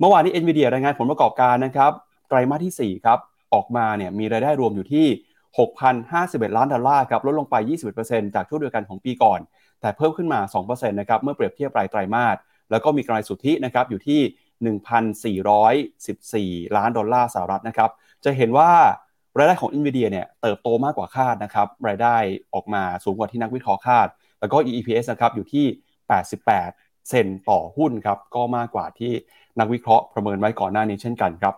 เมื่อวานนี้ NVIDIA รายงานผลประกอบการนะครับไตรมาสที่ 4 ครับออกมาเนี่ยมีรายได้รวมอยู่ที่ 6,051 ล้านดอลลาร์ครับลดลงไป 21%จากช่วงเดียวกันของปีก่อน แต่เพิ่มขึ้นมา 2%นะครับเมื่อเปรียบเทียบรายไตรมาส แล้วก็มีกำไรสุทธินะครับอยู่ที่ 1,414 ล้านดอลลาร์สหรัฐนะครับ จะเห็นว่ารายได้ของ NVIDIA เนี่ยเติบโตมากกว่าคาดนะครับ รายได้ออกมาสูงกว่าที่นักวิเคราะห์คาด แล้วก็ EPS นะครับอยู่ที่ 88 เซนต์ต่อหุ้นครับ ก็มากกว่าที่นักวิเคราะห์ประเมินไว้ก่อนหน้านี้เช่นกันครับ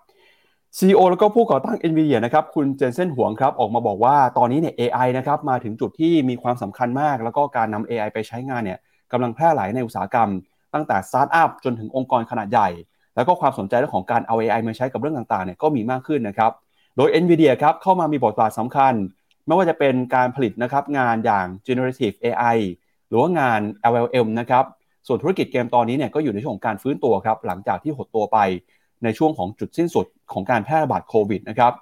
CEO แล้วก็ผู้ก่อตั้ง NVIDIA นะครับ คุณเจนเซนหวงครับ ออกมาบอกว่าตอนนี้เนี่ย AI นะครับมาถึงจุดที่มีความสำคัญมาก แล้วก็การนำ AI ไปใช้งานเนี่ยกำลังแพร่หลายในอุตสาหกรรม ตั้งแต่สตาร์ทอัพจนถึงองค์กรขนาดใหญ่ แล้วก็ความสนใจเรื่องของการเอา AI มาใช้กับเรื่องต่างๆเนี่ยก็มีมากขึ้นนะครับ โดย NVIDIA ครับเข้ามามีบทบาทสำคัญ ไม่ว่าจะเป็นการผลิตนะครับงานอย่าง generative AI หรือว่างาน LLM นะครับ ส่วนธุรกิจเกมตอนนี้เนี่ยก็อยู่ในช่วงของการฟื้นตัวครับหลังจากที่หดตัวไปในช่วงของจุดสิ้นสุดของการแพร่ระบาดโควิดนะครับ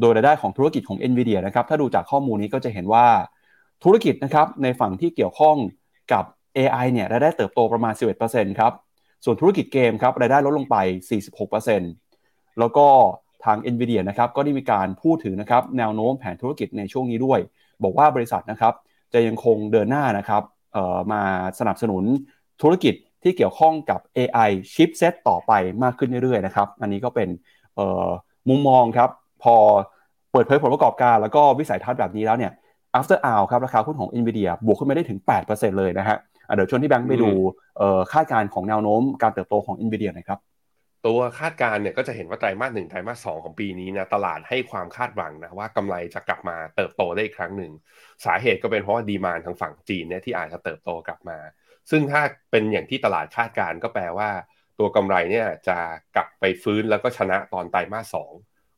โดยรายได้ของธุรกิจของ NVIDIA นะครับถ้าดูจากข้อมูลนี้ก็จะเห็นว่าธุรกิจนะครับในฝั่งที่เกี่ยวข้องกับ AI เนี่ยรายได้เติบโตประมาณ 11%ครับ ส่วนธุรกิจเกมครับรายได้ลดลงไป 46%แล้วก็ทาง NVIDIA นะครับก็ได้มีการพูดถึงนะครับแนวโน้มแผนธุรกิจในช่วงนี้ด้วย บอกว่าบริษัทนะครับจะยังคงเดินหน้านะครับมาสนับสนุนธุรกิจที่เกี่ยวข้องกับ AI chipset ต่อไปมากขึ้นเรื่อยๆนะครับ อันนี้ก็เป็นมุมมองครับ พอเปิดเผยผลประกอบการ แล้วก็วิสัยทัศน์แบบนี้แล้วเนี่ย after hour ครับ ราคาหุ้นของ NVIDIA บวกขึ้นไปได้ถึง 8%เลยนะฮะ เดี๋ยวชวนที่แบงค์ไปดูคาดการณ์ของแนวโน้มการเติบโตของ NVIDIA นะครับตัวคาดการณ์เนี่ยก็จะเห็นว่าไตรมาสหนึ่งไตรมาสสองของปีนี้นะตลาดให้ความคาดหวังนะว่ากำไรจะกลับมาเติบโตได้อีกครั้งหนึ่ง สาเหตุก็เป็นเพราะว่าดีมานทางฝั่งจีนเนี่ยที่อาจจะเติบโตกลับมา ซึ่งถ้าเป็นอย่างที่ตลาดคาดการณ์ก็แปลว่า ตัวกำไรเนี่ยจะกลับไปฟื้นแล้วก็ชนะตอนไตรมาสสอง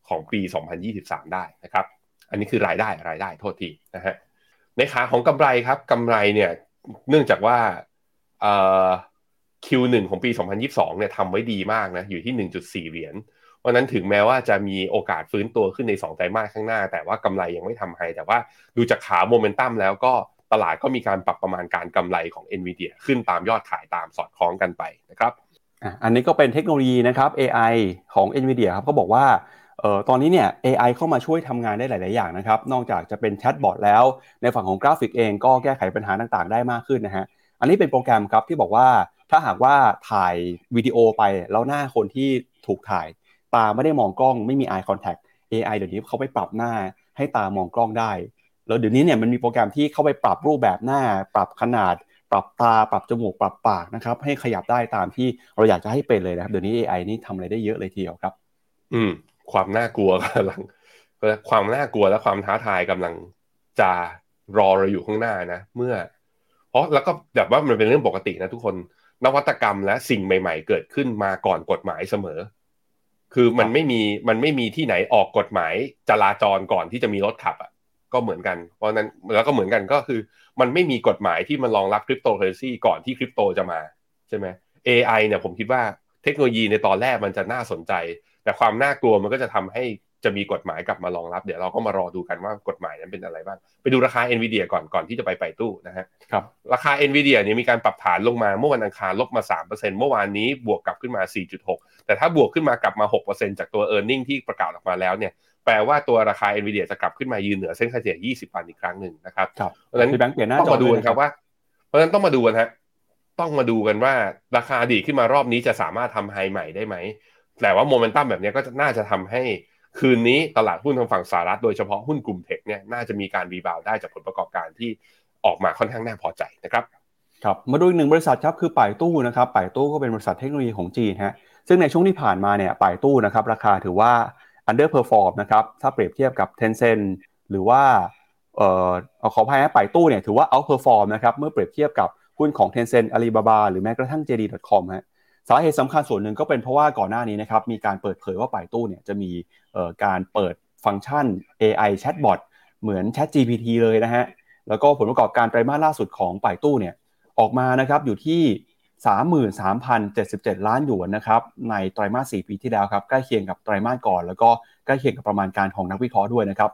ของปี 2023 ได้นะครับ อันนี้คือรายได้รายได้โทษทีนะฮะในขาของกำไรครับกำไรเนี่ย เนื่องจากว่าเอ่อ Q1 ของปี 2022 เนี่ยทำไว้ดีมากนะอยู่ที่ 1.4 เหรียญเพราะนั้นถึงแม้ว่าจะมีโอกาสฟื้นตัวขึ้นใน 2 ไตรมาสข้างหน้า แต่ว่ากำไรยังไม่ทำให้แต่ว่าดูจากขาโมเมนตัมแล้วก็ตลาดก็มีการปรับประมาณการกำไรของ NVIDIA ขึ้นตามยอดขายตามสอดคล้องกันไปนะครับอันนี้ก็เป็นเทคโนโลยีนะครับ AI ของ NVIDIA ครับก็บอกว่า อ่อตอนนี้เนี่ย AI เข้ามาช่วยทำงานได้หลาย ๆ อย่างนะครับ นอกจากจะเป็นแชทบอทแล้ว ในฝั่งของกราฟิกเองก็แก้ไขปัญหาต่าง ๆ ได้มากขึ้นนะฮะ อันนี้เป็นโปรแกรมครับที่บอกว่าถ้าหากว่าถ่ายวิดีโอไปแล้วหน้าคนที่ถูกถ่าย ตาไม่ได้มองกล้องไม่มี eye contact AI เดี๋ยวนี้เขาไปปรับหน้าให้ตามองกล้องได้ แล้วเดี๋ยวนี้เนี่ยมันมีโปรแกรมที่เข้าไปปรับรูปแบบหน้า ปรับขนาด ปรับตา ปรับจมูก ปรับปากนะครับให้ขยับได้ตามที่เราอยากจะให้เป็นเลยนะครับเดี๋ยวนี้ AI นี่ทำอะไรได้เยอะเลยทีเดียวครับ อืม ความน่ากลัวกำลังความน่ากลัวและความท้าทายกำลังจะรอเราอยู่ข้างหน้านะ เมื่อ เพราะแล้วก็แบบว่ามันเป็นเรื่องปกตินะทุกคนนวัตกรรมและสิ่งใหม่ ๆ เกิดขึ้นมาก่อนกฎหมายเสมอ คือมันไม่มีมันไม่มีที่ไหนออกกฎหมายจราจรก่อนที่จะมีรถขับอะก็เหมือนกัน เพราะนั้นแล้วก็เหมือนกันก็คือ มันไม่มีกฎหมายที่มันรองรับคริปโตเคอเรนซีก่อนที่คริปโตจะมาใช่ไหม AI เนี่ยผมคิดว่าเทคโนโลยีในตอนแรกมันจะน่าสนใจ แต่ความน่ากลัวมันก็จะทำให้จะมีกฎหมายกลับมารองรับ เดี๋ยวเราก็มารอดูกันว่ากฎหมายนั้นเป็นอะไรบ้าง ไปดูราคา NVIDIA ก่อนก่อนที่จะไปไปตู้นะฮะครับราคา NVIDIA เนี่ยมีการปรับฐานลงมาเมื่อวันอังคารลบมา 3%เมื่อวานนี้บวกกลับขึ้นมา 4.6 แต่ถ้าบวกขึ้นมากลับมา 6%จากตัว e a r n i n g ที่ประกาศออกมาแล้วเนี่ยแปลว่าตัวราคา NVIDIA จะกลับขึ้นมายืนเหนือเส้นค่าเฉลี่ย 20 วันอีกครั้งหนึ่งนะครับครับเพราะฉะนั้นพี่แบงค์เปลี่ยนหน้าต้องจอมาดูด้วยกันนะครับว่า เพราะฉะนั้นต้องมาดูกันฮะต้องมาดูกันว่าราคาดีขึ้นมารอบนี้จะสามารถทำไฮใหม่ได้ไหม แต่ว่าโมเมนตัมแบบนี้ก็น่าจะทำให้คืนนี้ตลาดหุ้นทางฝั่งสหรัฐโดยเฉพาะหุ้นกลุ่มเทคเนี่ยน่าจะมีการรีบาวได้จากผลประกอบการที่ออกมาค่อนข้างน่าพอใจนะครับครับมาดูอีกหนึ่งบริษัทครับคือป่ายตู้นะครับป่ายตู้ก็เป็นบริษัทเทคโนโลยีของจีนฮะซึ่งในช่วงที่ผ่านมาเนี่ยป่ายตู้นะครับราคาถือว่า underperform นะครับถ้าเปรียบเทียบกับ Tencent หรือว่าเอ่อขออภัยนะป่ายตู้เนี่ยถือว่า outperform นะครับเมื่อเปรียบเทียบกับหุ้นของ Tencent Alibaba หรือแม้กระทั่ง JD.com ฮะ สาเหตุสำคัญส่วนหนึ่งก็เป็นเพราะว่าก่อนหน้านี้นะครับมีการเปิดเผยว่าป่ายตู้เนี่ยจะมีการเปิดฟังก์ชัน AI Chatbot เหมือน Chat GPT เลยนะฮะแล้วก็ผลประกอบการไตรมาสล่าสุดของป่ายตู้เนี่ยออกมานะครับอยู่ที่ 33,077 ล้านหยวนนะครับในไตรมาส 4 ปีที่แล้วครับใกล้เคียงกับไตรมาสก่อน แล้วก็ใกล้เคียงกับประมาณการของนักวิเคราะห์ด้วยนะครับ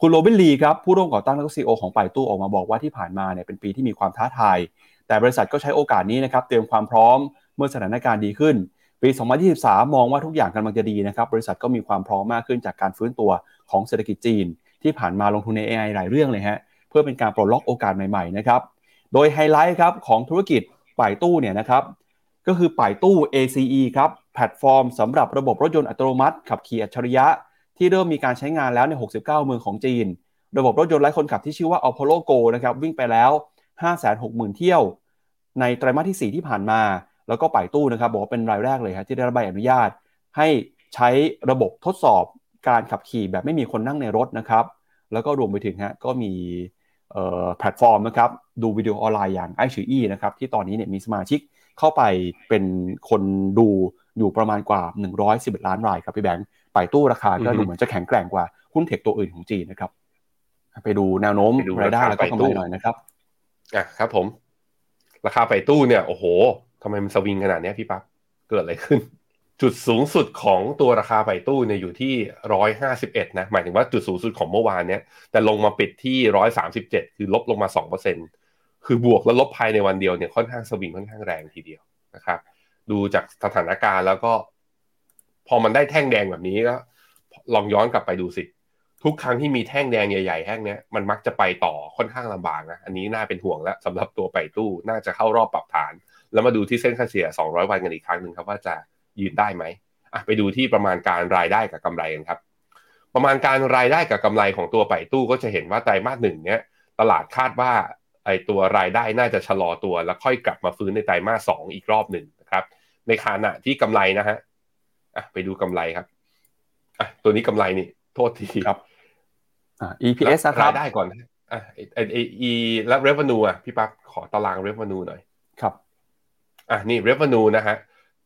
คุณโรบินลีครับผู้ร่วมก่อตั้งและก็ซีอของป่ายตู้ออกมาบอกว่าที่ผ่านมาเนี่ยเป็นปีที่มีความท้าทาย แต่บริษัทก็ใช้โอกาสนี้นะครับเตรียมความพร้อม เมื่อสถานการณ์ดีขึ้น ปี 2023 มองว่าทุกอย่างกำลังจะดีนะครับ บริษัทก็มีความพร้อมมากขึ้นจากการฟื้นตัวของเศรษฐกิจจีน ที่ผ่านมาลงทุนใน AI หลายเรื่องเลยฮะ เพื่อเป็นการปลดล็อกโอกาสใหม่ๆนะครับ โดยไฮไลท์ครับของธุรกิจไป่ตู้เนี่ยนะครับ ก็คือไป่ตู้ ACE ครับ แพลตฟอร์มสำหรับระบบรถยนต์อัตโนมัติ ขับขี่อัจฉริยะ ที่เริ่มมีการใช้งานแล้วใน 69 เมืองของจีน ระบบรถยนต์ไร้คนขับที่ชื่อว่า Apollo Go นะครับวิ่งไปแล้ว 560,000 เที่ยว ในไตรมาสที่ 4 ที่ผ่านมา แล้วก็ไป่ตู้นะครับบอกว่าเป็นรายแรกเลยครับที่ได้รับใบอนุญาต ให้ใช้ระบบทดสอบการขับขี่แบบไม่มีคนนั่งในรถนะครับแล้วก็รวมไปถึงฮะก็มีแพลตฟอร์มนะครับดูวิดีโอออนไลน์อย่างไอชีอีนะครับที่ตอนนี้เนี่ยมีสมาชิกเข้าไปเป็นคนดูอยู่ประมาณกว่า 111 ล้านรายครับพี่แบงค์ไปตู้ราคาก็ดูเหมือนจะแข็งแกร่งกว่าหุ้นเทคตัวอื่นของจีนนะครับ ไปดูแนวโน้มรายได้แล้วก็กำไรหน่อยนะครับอะครับผม ราคาไปตู้เนี่ยโอ้โห ทำไมมันสวิงขนาดนี้พี่ปั๊บเกิดอะไรขึ้น จุดสูงสุดของตัวราคาไปตู้เนี่ยอยู่ที่ร้อยห้าสิบเอ็ดนะหมายถึงว่าจุดสูงสุดของเมื่อวานเนี้ยแต่ลงมาปิดที่ร้อยสามสิบเจ็ดคือลบลงมาสองเปอร์เซ็นคือบวกแล้วลบภายในวันเดียวเนี่ยค่อนข้างสวิงค่อนข้างแรงทีเดียวนะครับดูจากสถานการณ์แล้วก็ พอมันได้แท่งแดงแบบนี้ก็ลองย้อนกลับไปดูสิ ทุกครั้งที่มีแท่งแดงใหญ่ๆแท่งนี้มันมักจะไปต่อค่อนข้างลำบากนะอันนี้น่าเป็นห่วงแล้วสำหรับตัวไปตู้น่าจะเข้ารอบปรับฐาน แล้วมาดูที่เส้นค่าเฉลี่ย 200 วันกันอีกครั้งหนึ่งครับว่าจะยืนได้ไหมอะไปดูที่ประมาณการรายได้กับกำไรกันครับ ประมาณการรายได้กับกำไรของตัวไปตู้ก็จะเห็นว่าไตรมาสหนึ่งเนี้ยตลาดคาดว่าไอตัวรายได้น่าจะชะลอตัว แล้วค่อยกลับมาฟื้นในไตรมาสสองอีกรอบหนึ่งนะครับ ในขณะที่กำไรนะฮะอะไปดูกำไรครับอะตัวนี้กำไรนี่ โทษทีครับอ่า EPS นะครับรายได้ก่อนอะไอไอ E และ revenue อะพี่ปั๊บขอตาราง revenue หน่อยครับ อะนี่ revenue นะฮะ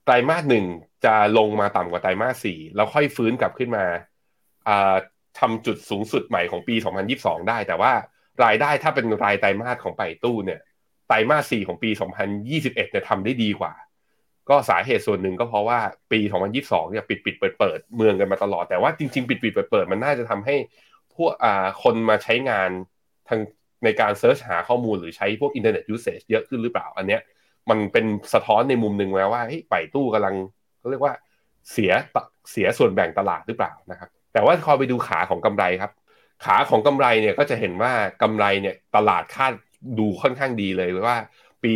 ไตรมาสหนึ่งจะลงมาต่ำกว่าไตรมาสสี่แล้วค่อยฟื้นกลับขึ้นมาทำจุดสูงสุดใหม่ของปี 2022 ได้ แต่ว่ารายได้ถ้าเป็นรายไตรมาสของไปตู้เนี่ยไตรมาสสี่ของปี 2021เนี่ยทำได้ดีกว่า ก็สาเหตุส่วนหนึ่งก็เพราะว่าปี 2022 เนี่ยปิดปิดเปิดเปิดเมืองกันมาตลอด แต่ว่าจริงๆ ปิดปิดเปิดเปิดมันน่าจะทำให้พวกคนมาใช้งานทางในการ search หาข้อมูลหรือใช้พวก internet usage เยอะขึ้นหรือเปล่าอันเนี้ย มันเป็นสะท้อนในมุมหนึ่งแล้วว่าไป่ตู้กำลังเขาเรียกว่าเสียเสียส่วนแบ่งตลาดหรือเปล่านะครับ แต่ว่าพอไปดูขาของกำไรครับ ขาของกำไรเนี่ยก็จะเห็นว่ากำไรเนี่ยตลาดคาดดูค่อนข้างดีเลยว่าปี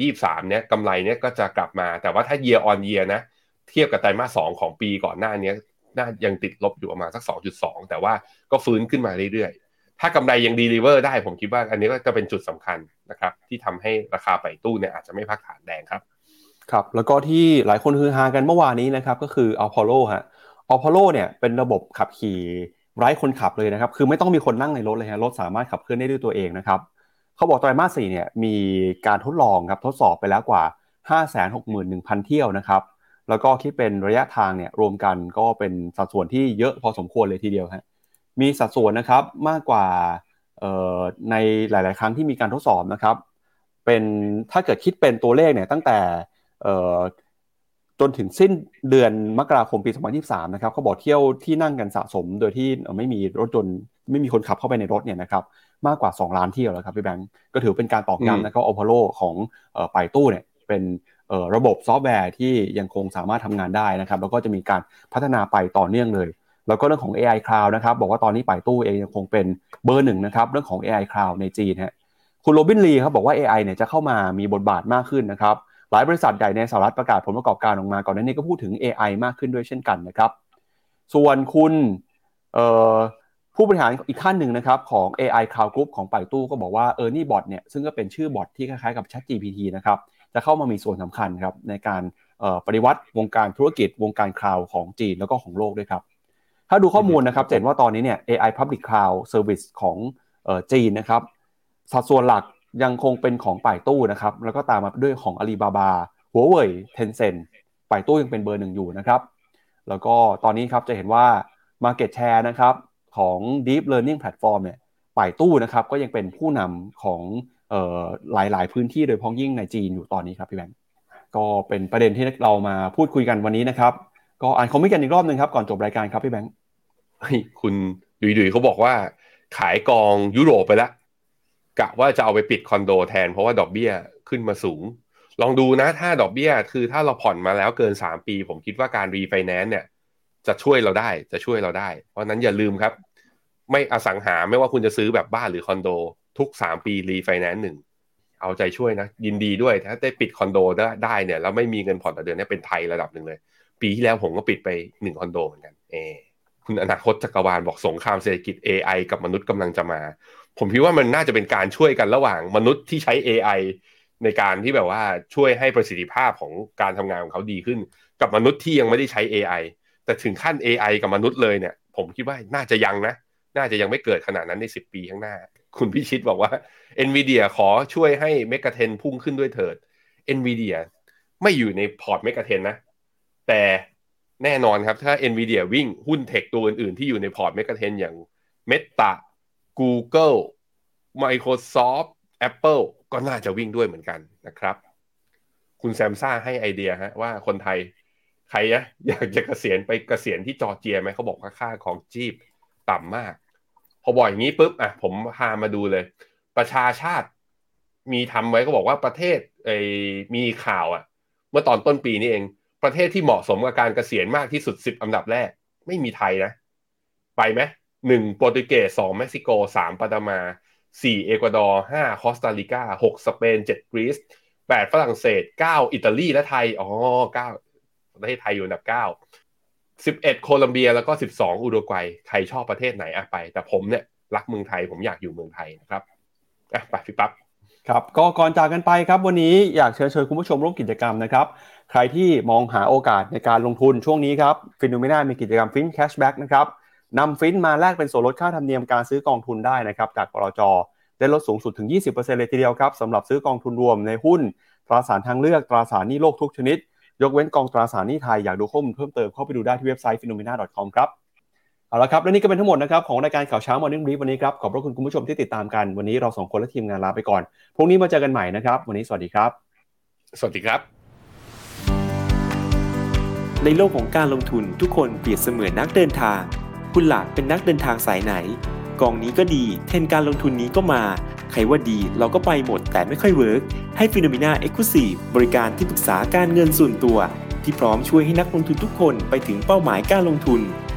2023 เนี่ยกำไรเนี่ยก็จะกลับมา แต่ว่าถ้า year on year นะ เทียบกับไตรมาสสองของปีก่อนหน้านี้น่ายังติดลบอยู่ประมาณสัก 2.2 แต่ว่าก็ฟื้นขึ้นมาเรื่อยๆ ถ้ากำไรยัง deliver ได้ผมคิดว่าอันนี้ก็จะเป็นจุดสำคัญนะครับ ที่ทำให้ราคาไป่ตู้เนี่ยอาจจะไม่พักฐานแรงครับ ครับ แล้วก็ที่หลายคนฮือฮากันเมื่อวานนี้นะครับก็คือ Apollo ฮะ Apollo เนี่ยเป็นระบบขับขี่ไร้คนขับเลยนะครับ คือไม่ต้องมีคนนั่งในรถเลยฮะรถสามารถขับเคลื่อนได้ด้วยตัวเองนะครับเขาบอกไตรมาสสี่เนี่ยมีการทดลองครับทดสอบไปแล้วกว่า 561,000 เที่ยวนะครับ แล้วก็คิดเป็นระยะทางเนี่ยรวมกันก็เป็นสัดส่วนที่เยอะพอสมควรเลยทีเดียวฮะ มีสัดส่วนนะครับมากกว่าในหลาย ๆ ครั้งที่มีการทดสอบนะครับเป็นถ้าเกิดคิดเป็นตัวเลขเนี่ยตั้งแต่จนถึงสิ้นเดือนมกราคมปี 2023 นะครับเขาบอกเที่ยวที่นั่งกันสะสม โดยที่ไม่มีรถยนต์ไม่มีคนขับเข้าไปในรถเนี่ยนะครับมากกว่า 2 ล้านเที่ยวแล้วครับพี่แบงก์ก็ถือเป็นการตอกย้ำนะครับ Apollo ของไป่ตู้เนี่ยเป็นระบบซอฟต์แวร์ที่ยังคงสามารถทำงานได้นะครับ แล้วก็จะมีการพัฒนาไปต่อเนื่องเลย แล้วก็เรื่องของ AI Cloud นะครับบอกว่าตอนนี้ไป่ตู้เองยังคงเป็นเบอร์หนึ่งนะครับเรื่องของ AI Cloud ในจีนฮะคุณโรบินลีครับบอกว่า AI เนี่ยจะเข้ามามีบทบาทมากขึ้นนะครับหลายบริษัทใหญ่ในสหรัฐประกาศผลประกอบการออกมาก่อนหน้านี้ก็พูดถึง AI มากขึ้นด้วยเช่นกันนะครับ ส่วนคุณผู้บริหารอีกท่านหนึ่งนะครับของ AI Cloud Group ของป่ายตู้ก็บอกว่า e a r n i e Bot เนี่ยซึ่งก็เป็นชื่อบอทที่คล้ายๆกับ ChatGPT นะครับจะเข้ามามีส่วนสำคัญครับในการปฏิวัติวงการธุรกิจวงการคลาวของจีนแล้วก็ของโลกด้วยครับ ถ้าดูข้อมูลนะครับจะเห็นว่าตอนนี้เนี่ย AI Public Cloud Service ของจีนนะครับ สัดส่วนหลักยังคงเป็นของป่ายตู้นะครับ แล้วก็ตามมาด้วยของ Alibaba Huawei Tencent ป่ายตู้ยังเป็นเบอร์หนึ่งอยู่นะครับ แล้วก็ตอนนี้ครับจะเห็นว่า Market Share นะครับของ Deep Learning Platform เนี่ยป่ายตู้นะครับก็ยังเป็นผู้นำของหลาย ๆ พื้นที่โดยพ้องยิ่งในจีนอยู่ตอนนี้ครับพี่แบงก์ก็เป็นประเด็นที่เรามาพูดคุยกันวันนี้นะครับ ก็อ่านคอมเมนต์กันอีกรอบหนึ่งครับก่อนจบรายการครับพี่แบงค์คุณดุยดุยเขาบอกว่า ขายกองยุโรปไปแล้วกะว่าจะเอาไปปิดคอนโดแทนเพราะว่าดอกเบี้ยขึ้นมาสูง ลองดูนะถ้าดอกเบี้ยคือถ้าเราผ่อนมาแล้วเกิน 3 ปี ผมคิดว่าการรีไฟแนนซ์เนี่ย จะช่วยเราได้จะช่วยเราได้ เพราะนั้นอย่าลืมครับ ไม่อสังหาไม่ว่าคุณจะซื้อแบบบ้านหรือคอนโด ทุก 3 ปีรีไฟแนนซ์หนึ่งเอาใจช่วยนะ ยินดีด้วยถ้าได้ปิดคอนโดได้เนี่ยแล้วไม่มีเงินผ่อนต่อเดือนเนี่ยเป็นไทระดับหนึ่งเลย ปีที่แล้วผมก็ปิดไปหนึ่งคอนโดเหมือนกันเอคุณอนาคตจักรวาลบอกสงครามเศรษฐกิจ AI กับมนุษย์กำลังจะมา ผมคิดว่ามันน่าจะเป็นการช่วยกันระหว่างมนุษย์ที่ใช้ AI ในการที่แบบว่าช่วยให้ประสิทธิภาพของการทำงานของเขาดีขึ้น กับมนุษย์ที่ยังไม่ได้ใช้ AI แต่ถึงขั้น AI กับมนุษย์เลยเนี่ย ผมคิดว่าน่าจะยังนะ น่าจะยังไม่เกิดขนาดนั้นใน 10 ปีข้างหน้า คุณพิชิตบอกว่า NVIDIA ขอช่วยให้ Mega Ten พุ่งขึ้นด้วยเถิด NVIDIA ไม่อยู่ในพอร์ต Mega Ten นะ แต่แน่นอนครับถ้า NVIDIA วิ่งหุ้น tech ตัวอื่นๆ ที่อยู่ในพอร์ต Mega Ten อย่าง Meta Google Microsoft Apple ก็น่าจะวิ่งด้วยเหมือนกันนะครับ คุณแซมซ่าให้ไอเดียฮะว่าคนไทยใครนะอยากจะเกษียณไปเกษียณที่จอร์เจียไหมเขาบอกว่าค่าของจีบต่ำมาก พอบอกอย่างนี้ปุ๊บอะผมพามาดูเลย ประชาชาติมีทำไว้ก็บอกว่าประเทศไอมีข่าวอะเมื่อตอนต้นปีนี้เอง ประเทศที่เหมาะสมกับการเกษียณมากที่สุดสิบอันดับแรก ไม่มีไทยนะ ไปไหมหนึ่งโปรตุเกสสองเม็กซิโกสามปาตามาสี่เอกวาดอร์ห้าคอสตาริกาหกสเปนเจ็ดกรีซแปดฝรั่งเศสเก้าอิตาลีและไทย อ๋อเก้าประเทศไทยอยู่อันดับเก้าสิบเอ็ดโคลัมเบียแล้วก็สิบสองอุรุกวัยใครชอบประเทศไหนอะไป แต่ผมเนี่ยรักเมืองไทยผมอยากอยู่เมืองไทยนะครับอะไปพี่ปั๊บ ครับก็ก่อนจากกันไปครับวันนี้อยากเชิญชวนคุณผู้ชมร่วมกิจกรรมนะครับใครที่มองหาโอกาสในการลงทุนช่วงนี้ครับ FINNOMENA มีกิจกรรม FIN Cashback นะครับนำฟินมาแลกเป็นส่วนลดค่าธรรมเนียมการซื้อกองทุนได้นะครับจากบลจได้ลดสูงสุดถึง 20%เลยทีเดียวครับสำหรับซื้อกองทุนรวมในหุ้น ตราสารทางเลือกตราสารหนี้โลกทุกชนิด ยกเว้นกองตราสารหนี้ไทยอยากดูข้อมูลเพิ่มเติมเข้าไปดูได้ที่เว็บไซต์ p h e n o m e n a c o m ครับ เอาละครับ และนี่ก็เป็นทั้งหมดนะครับของรายการข่าวเช้า Morning Brief วันนี้ครับ ขอบพระคุณคุณผู้ชมที่ติดตามกัน วันนี้เราสองคนและทีมงานลาไปก่อน พรุ่งนี้มาเจอกันใหม่นะครับ วันนี้สวัสดีครับ สวัสดีครับ ในโลกของการลงทุนทุกคนเปรียบเสมือนนักเดินทาง คุณล่ะเป็นนักเดินทางสายไหน กองนี้ก็ดี เทรนด์การลงทุนนี้ก็มา ใครว่าดีเราก็ไปหมดแต่ไม่ค่อยเวิร์กให้ FINNOMENA Exclusive บริการที่ปรึกษาการเงินส่วนตัว ที่พร้อมช่วยให้นักลงทุนทุกคนไปถึงเป้าหมายการลงทุน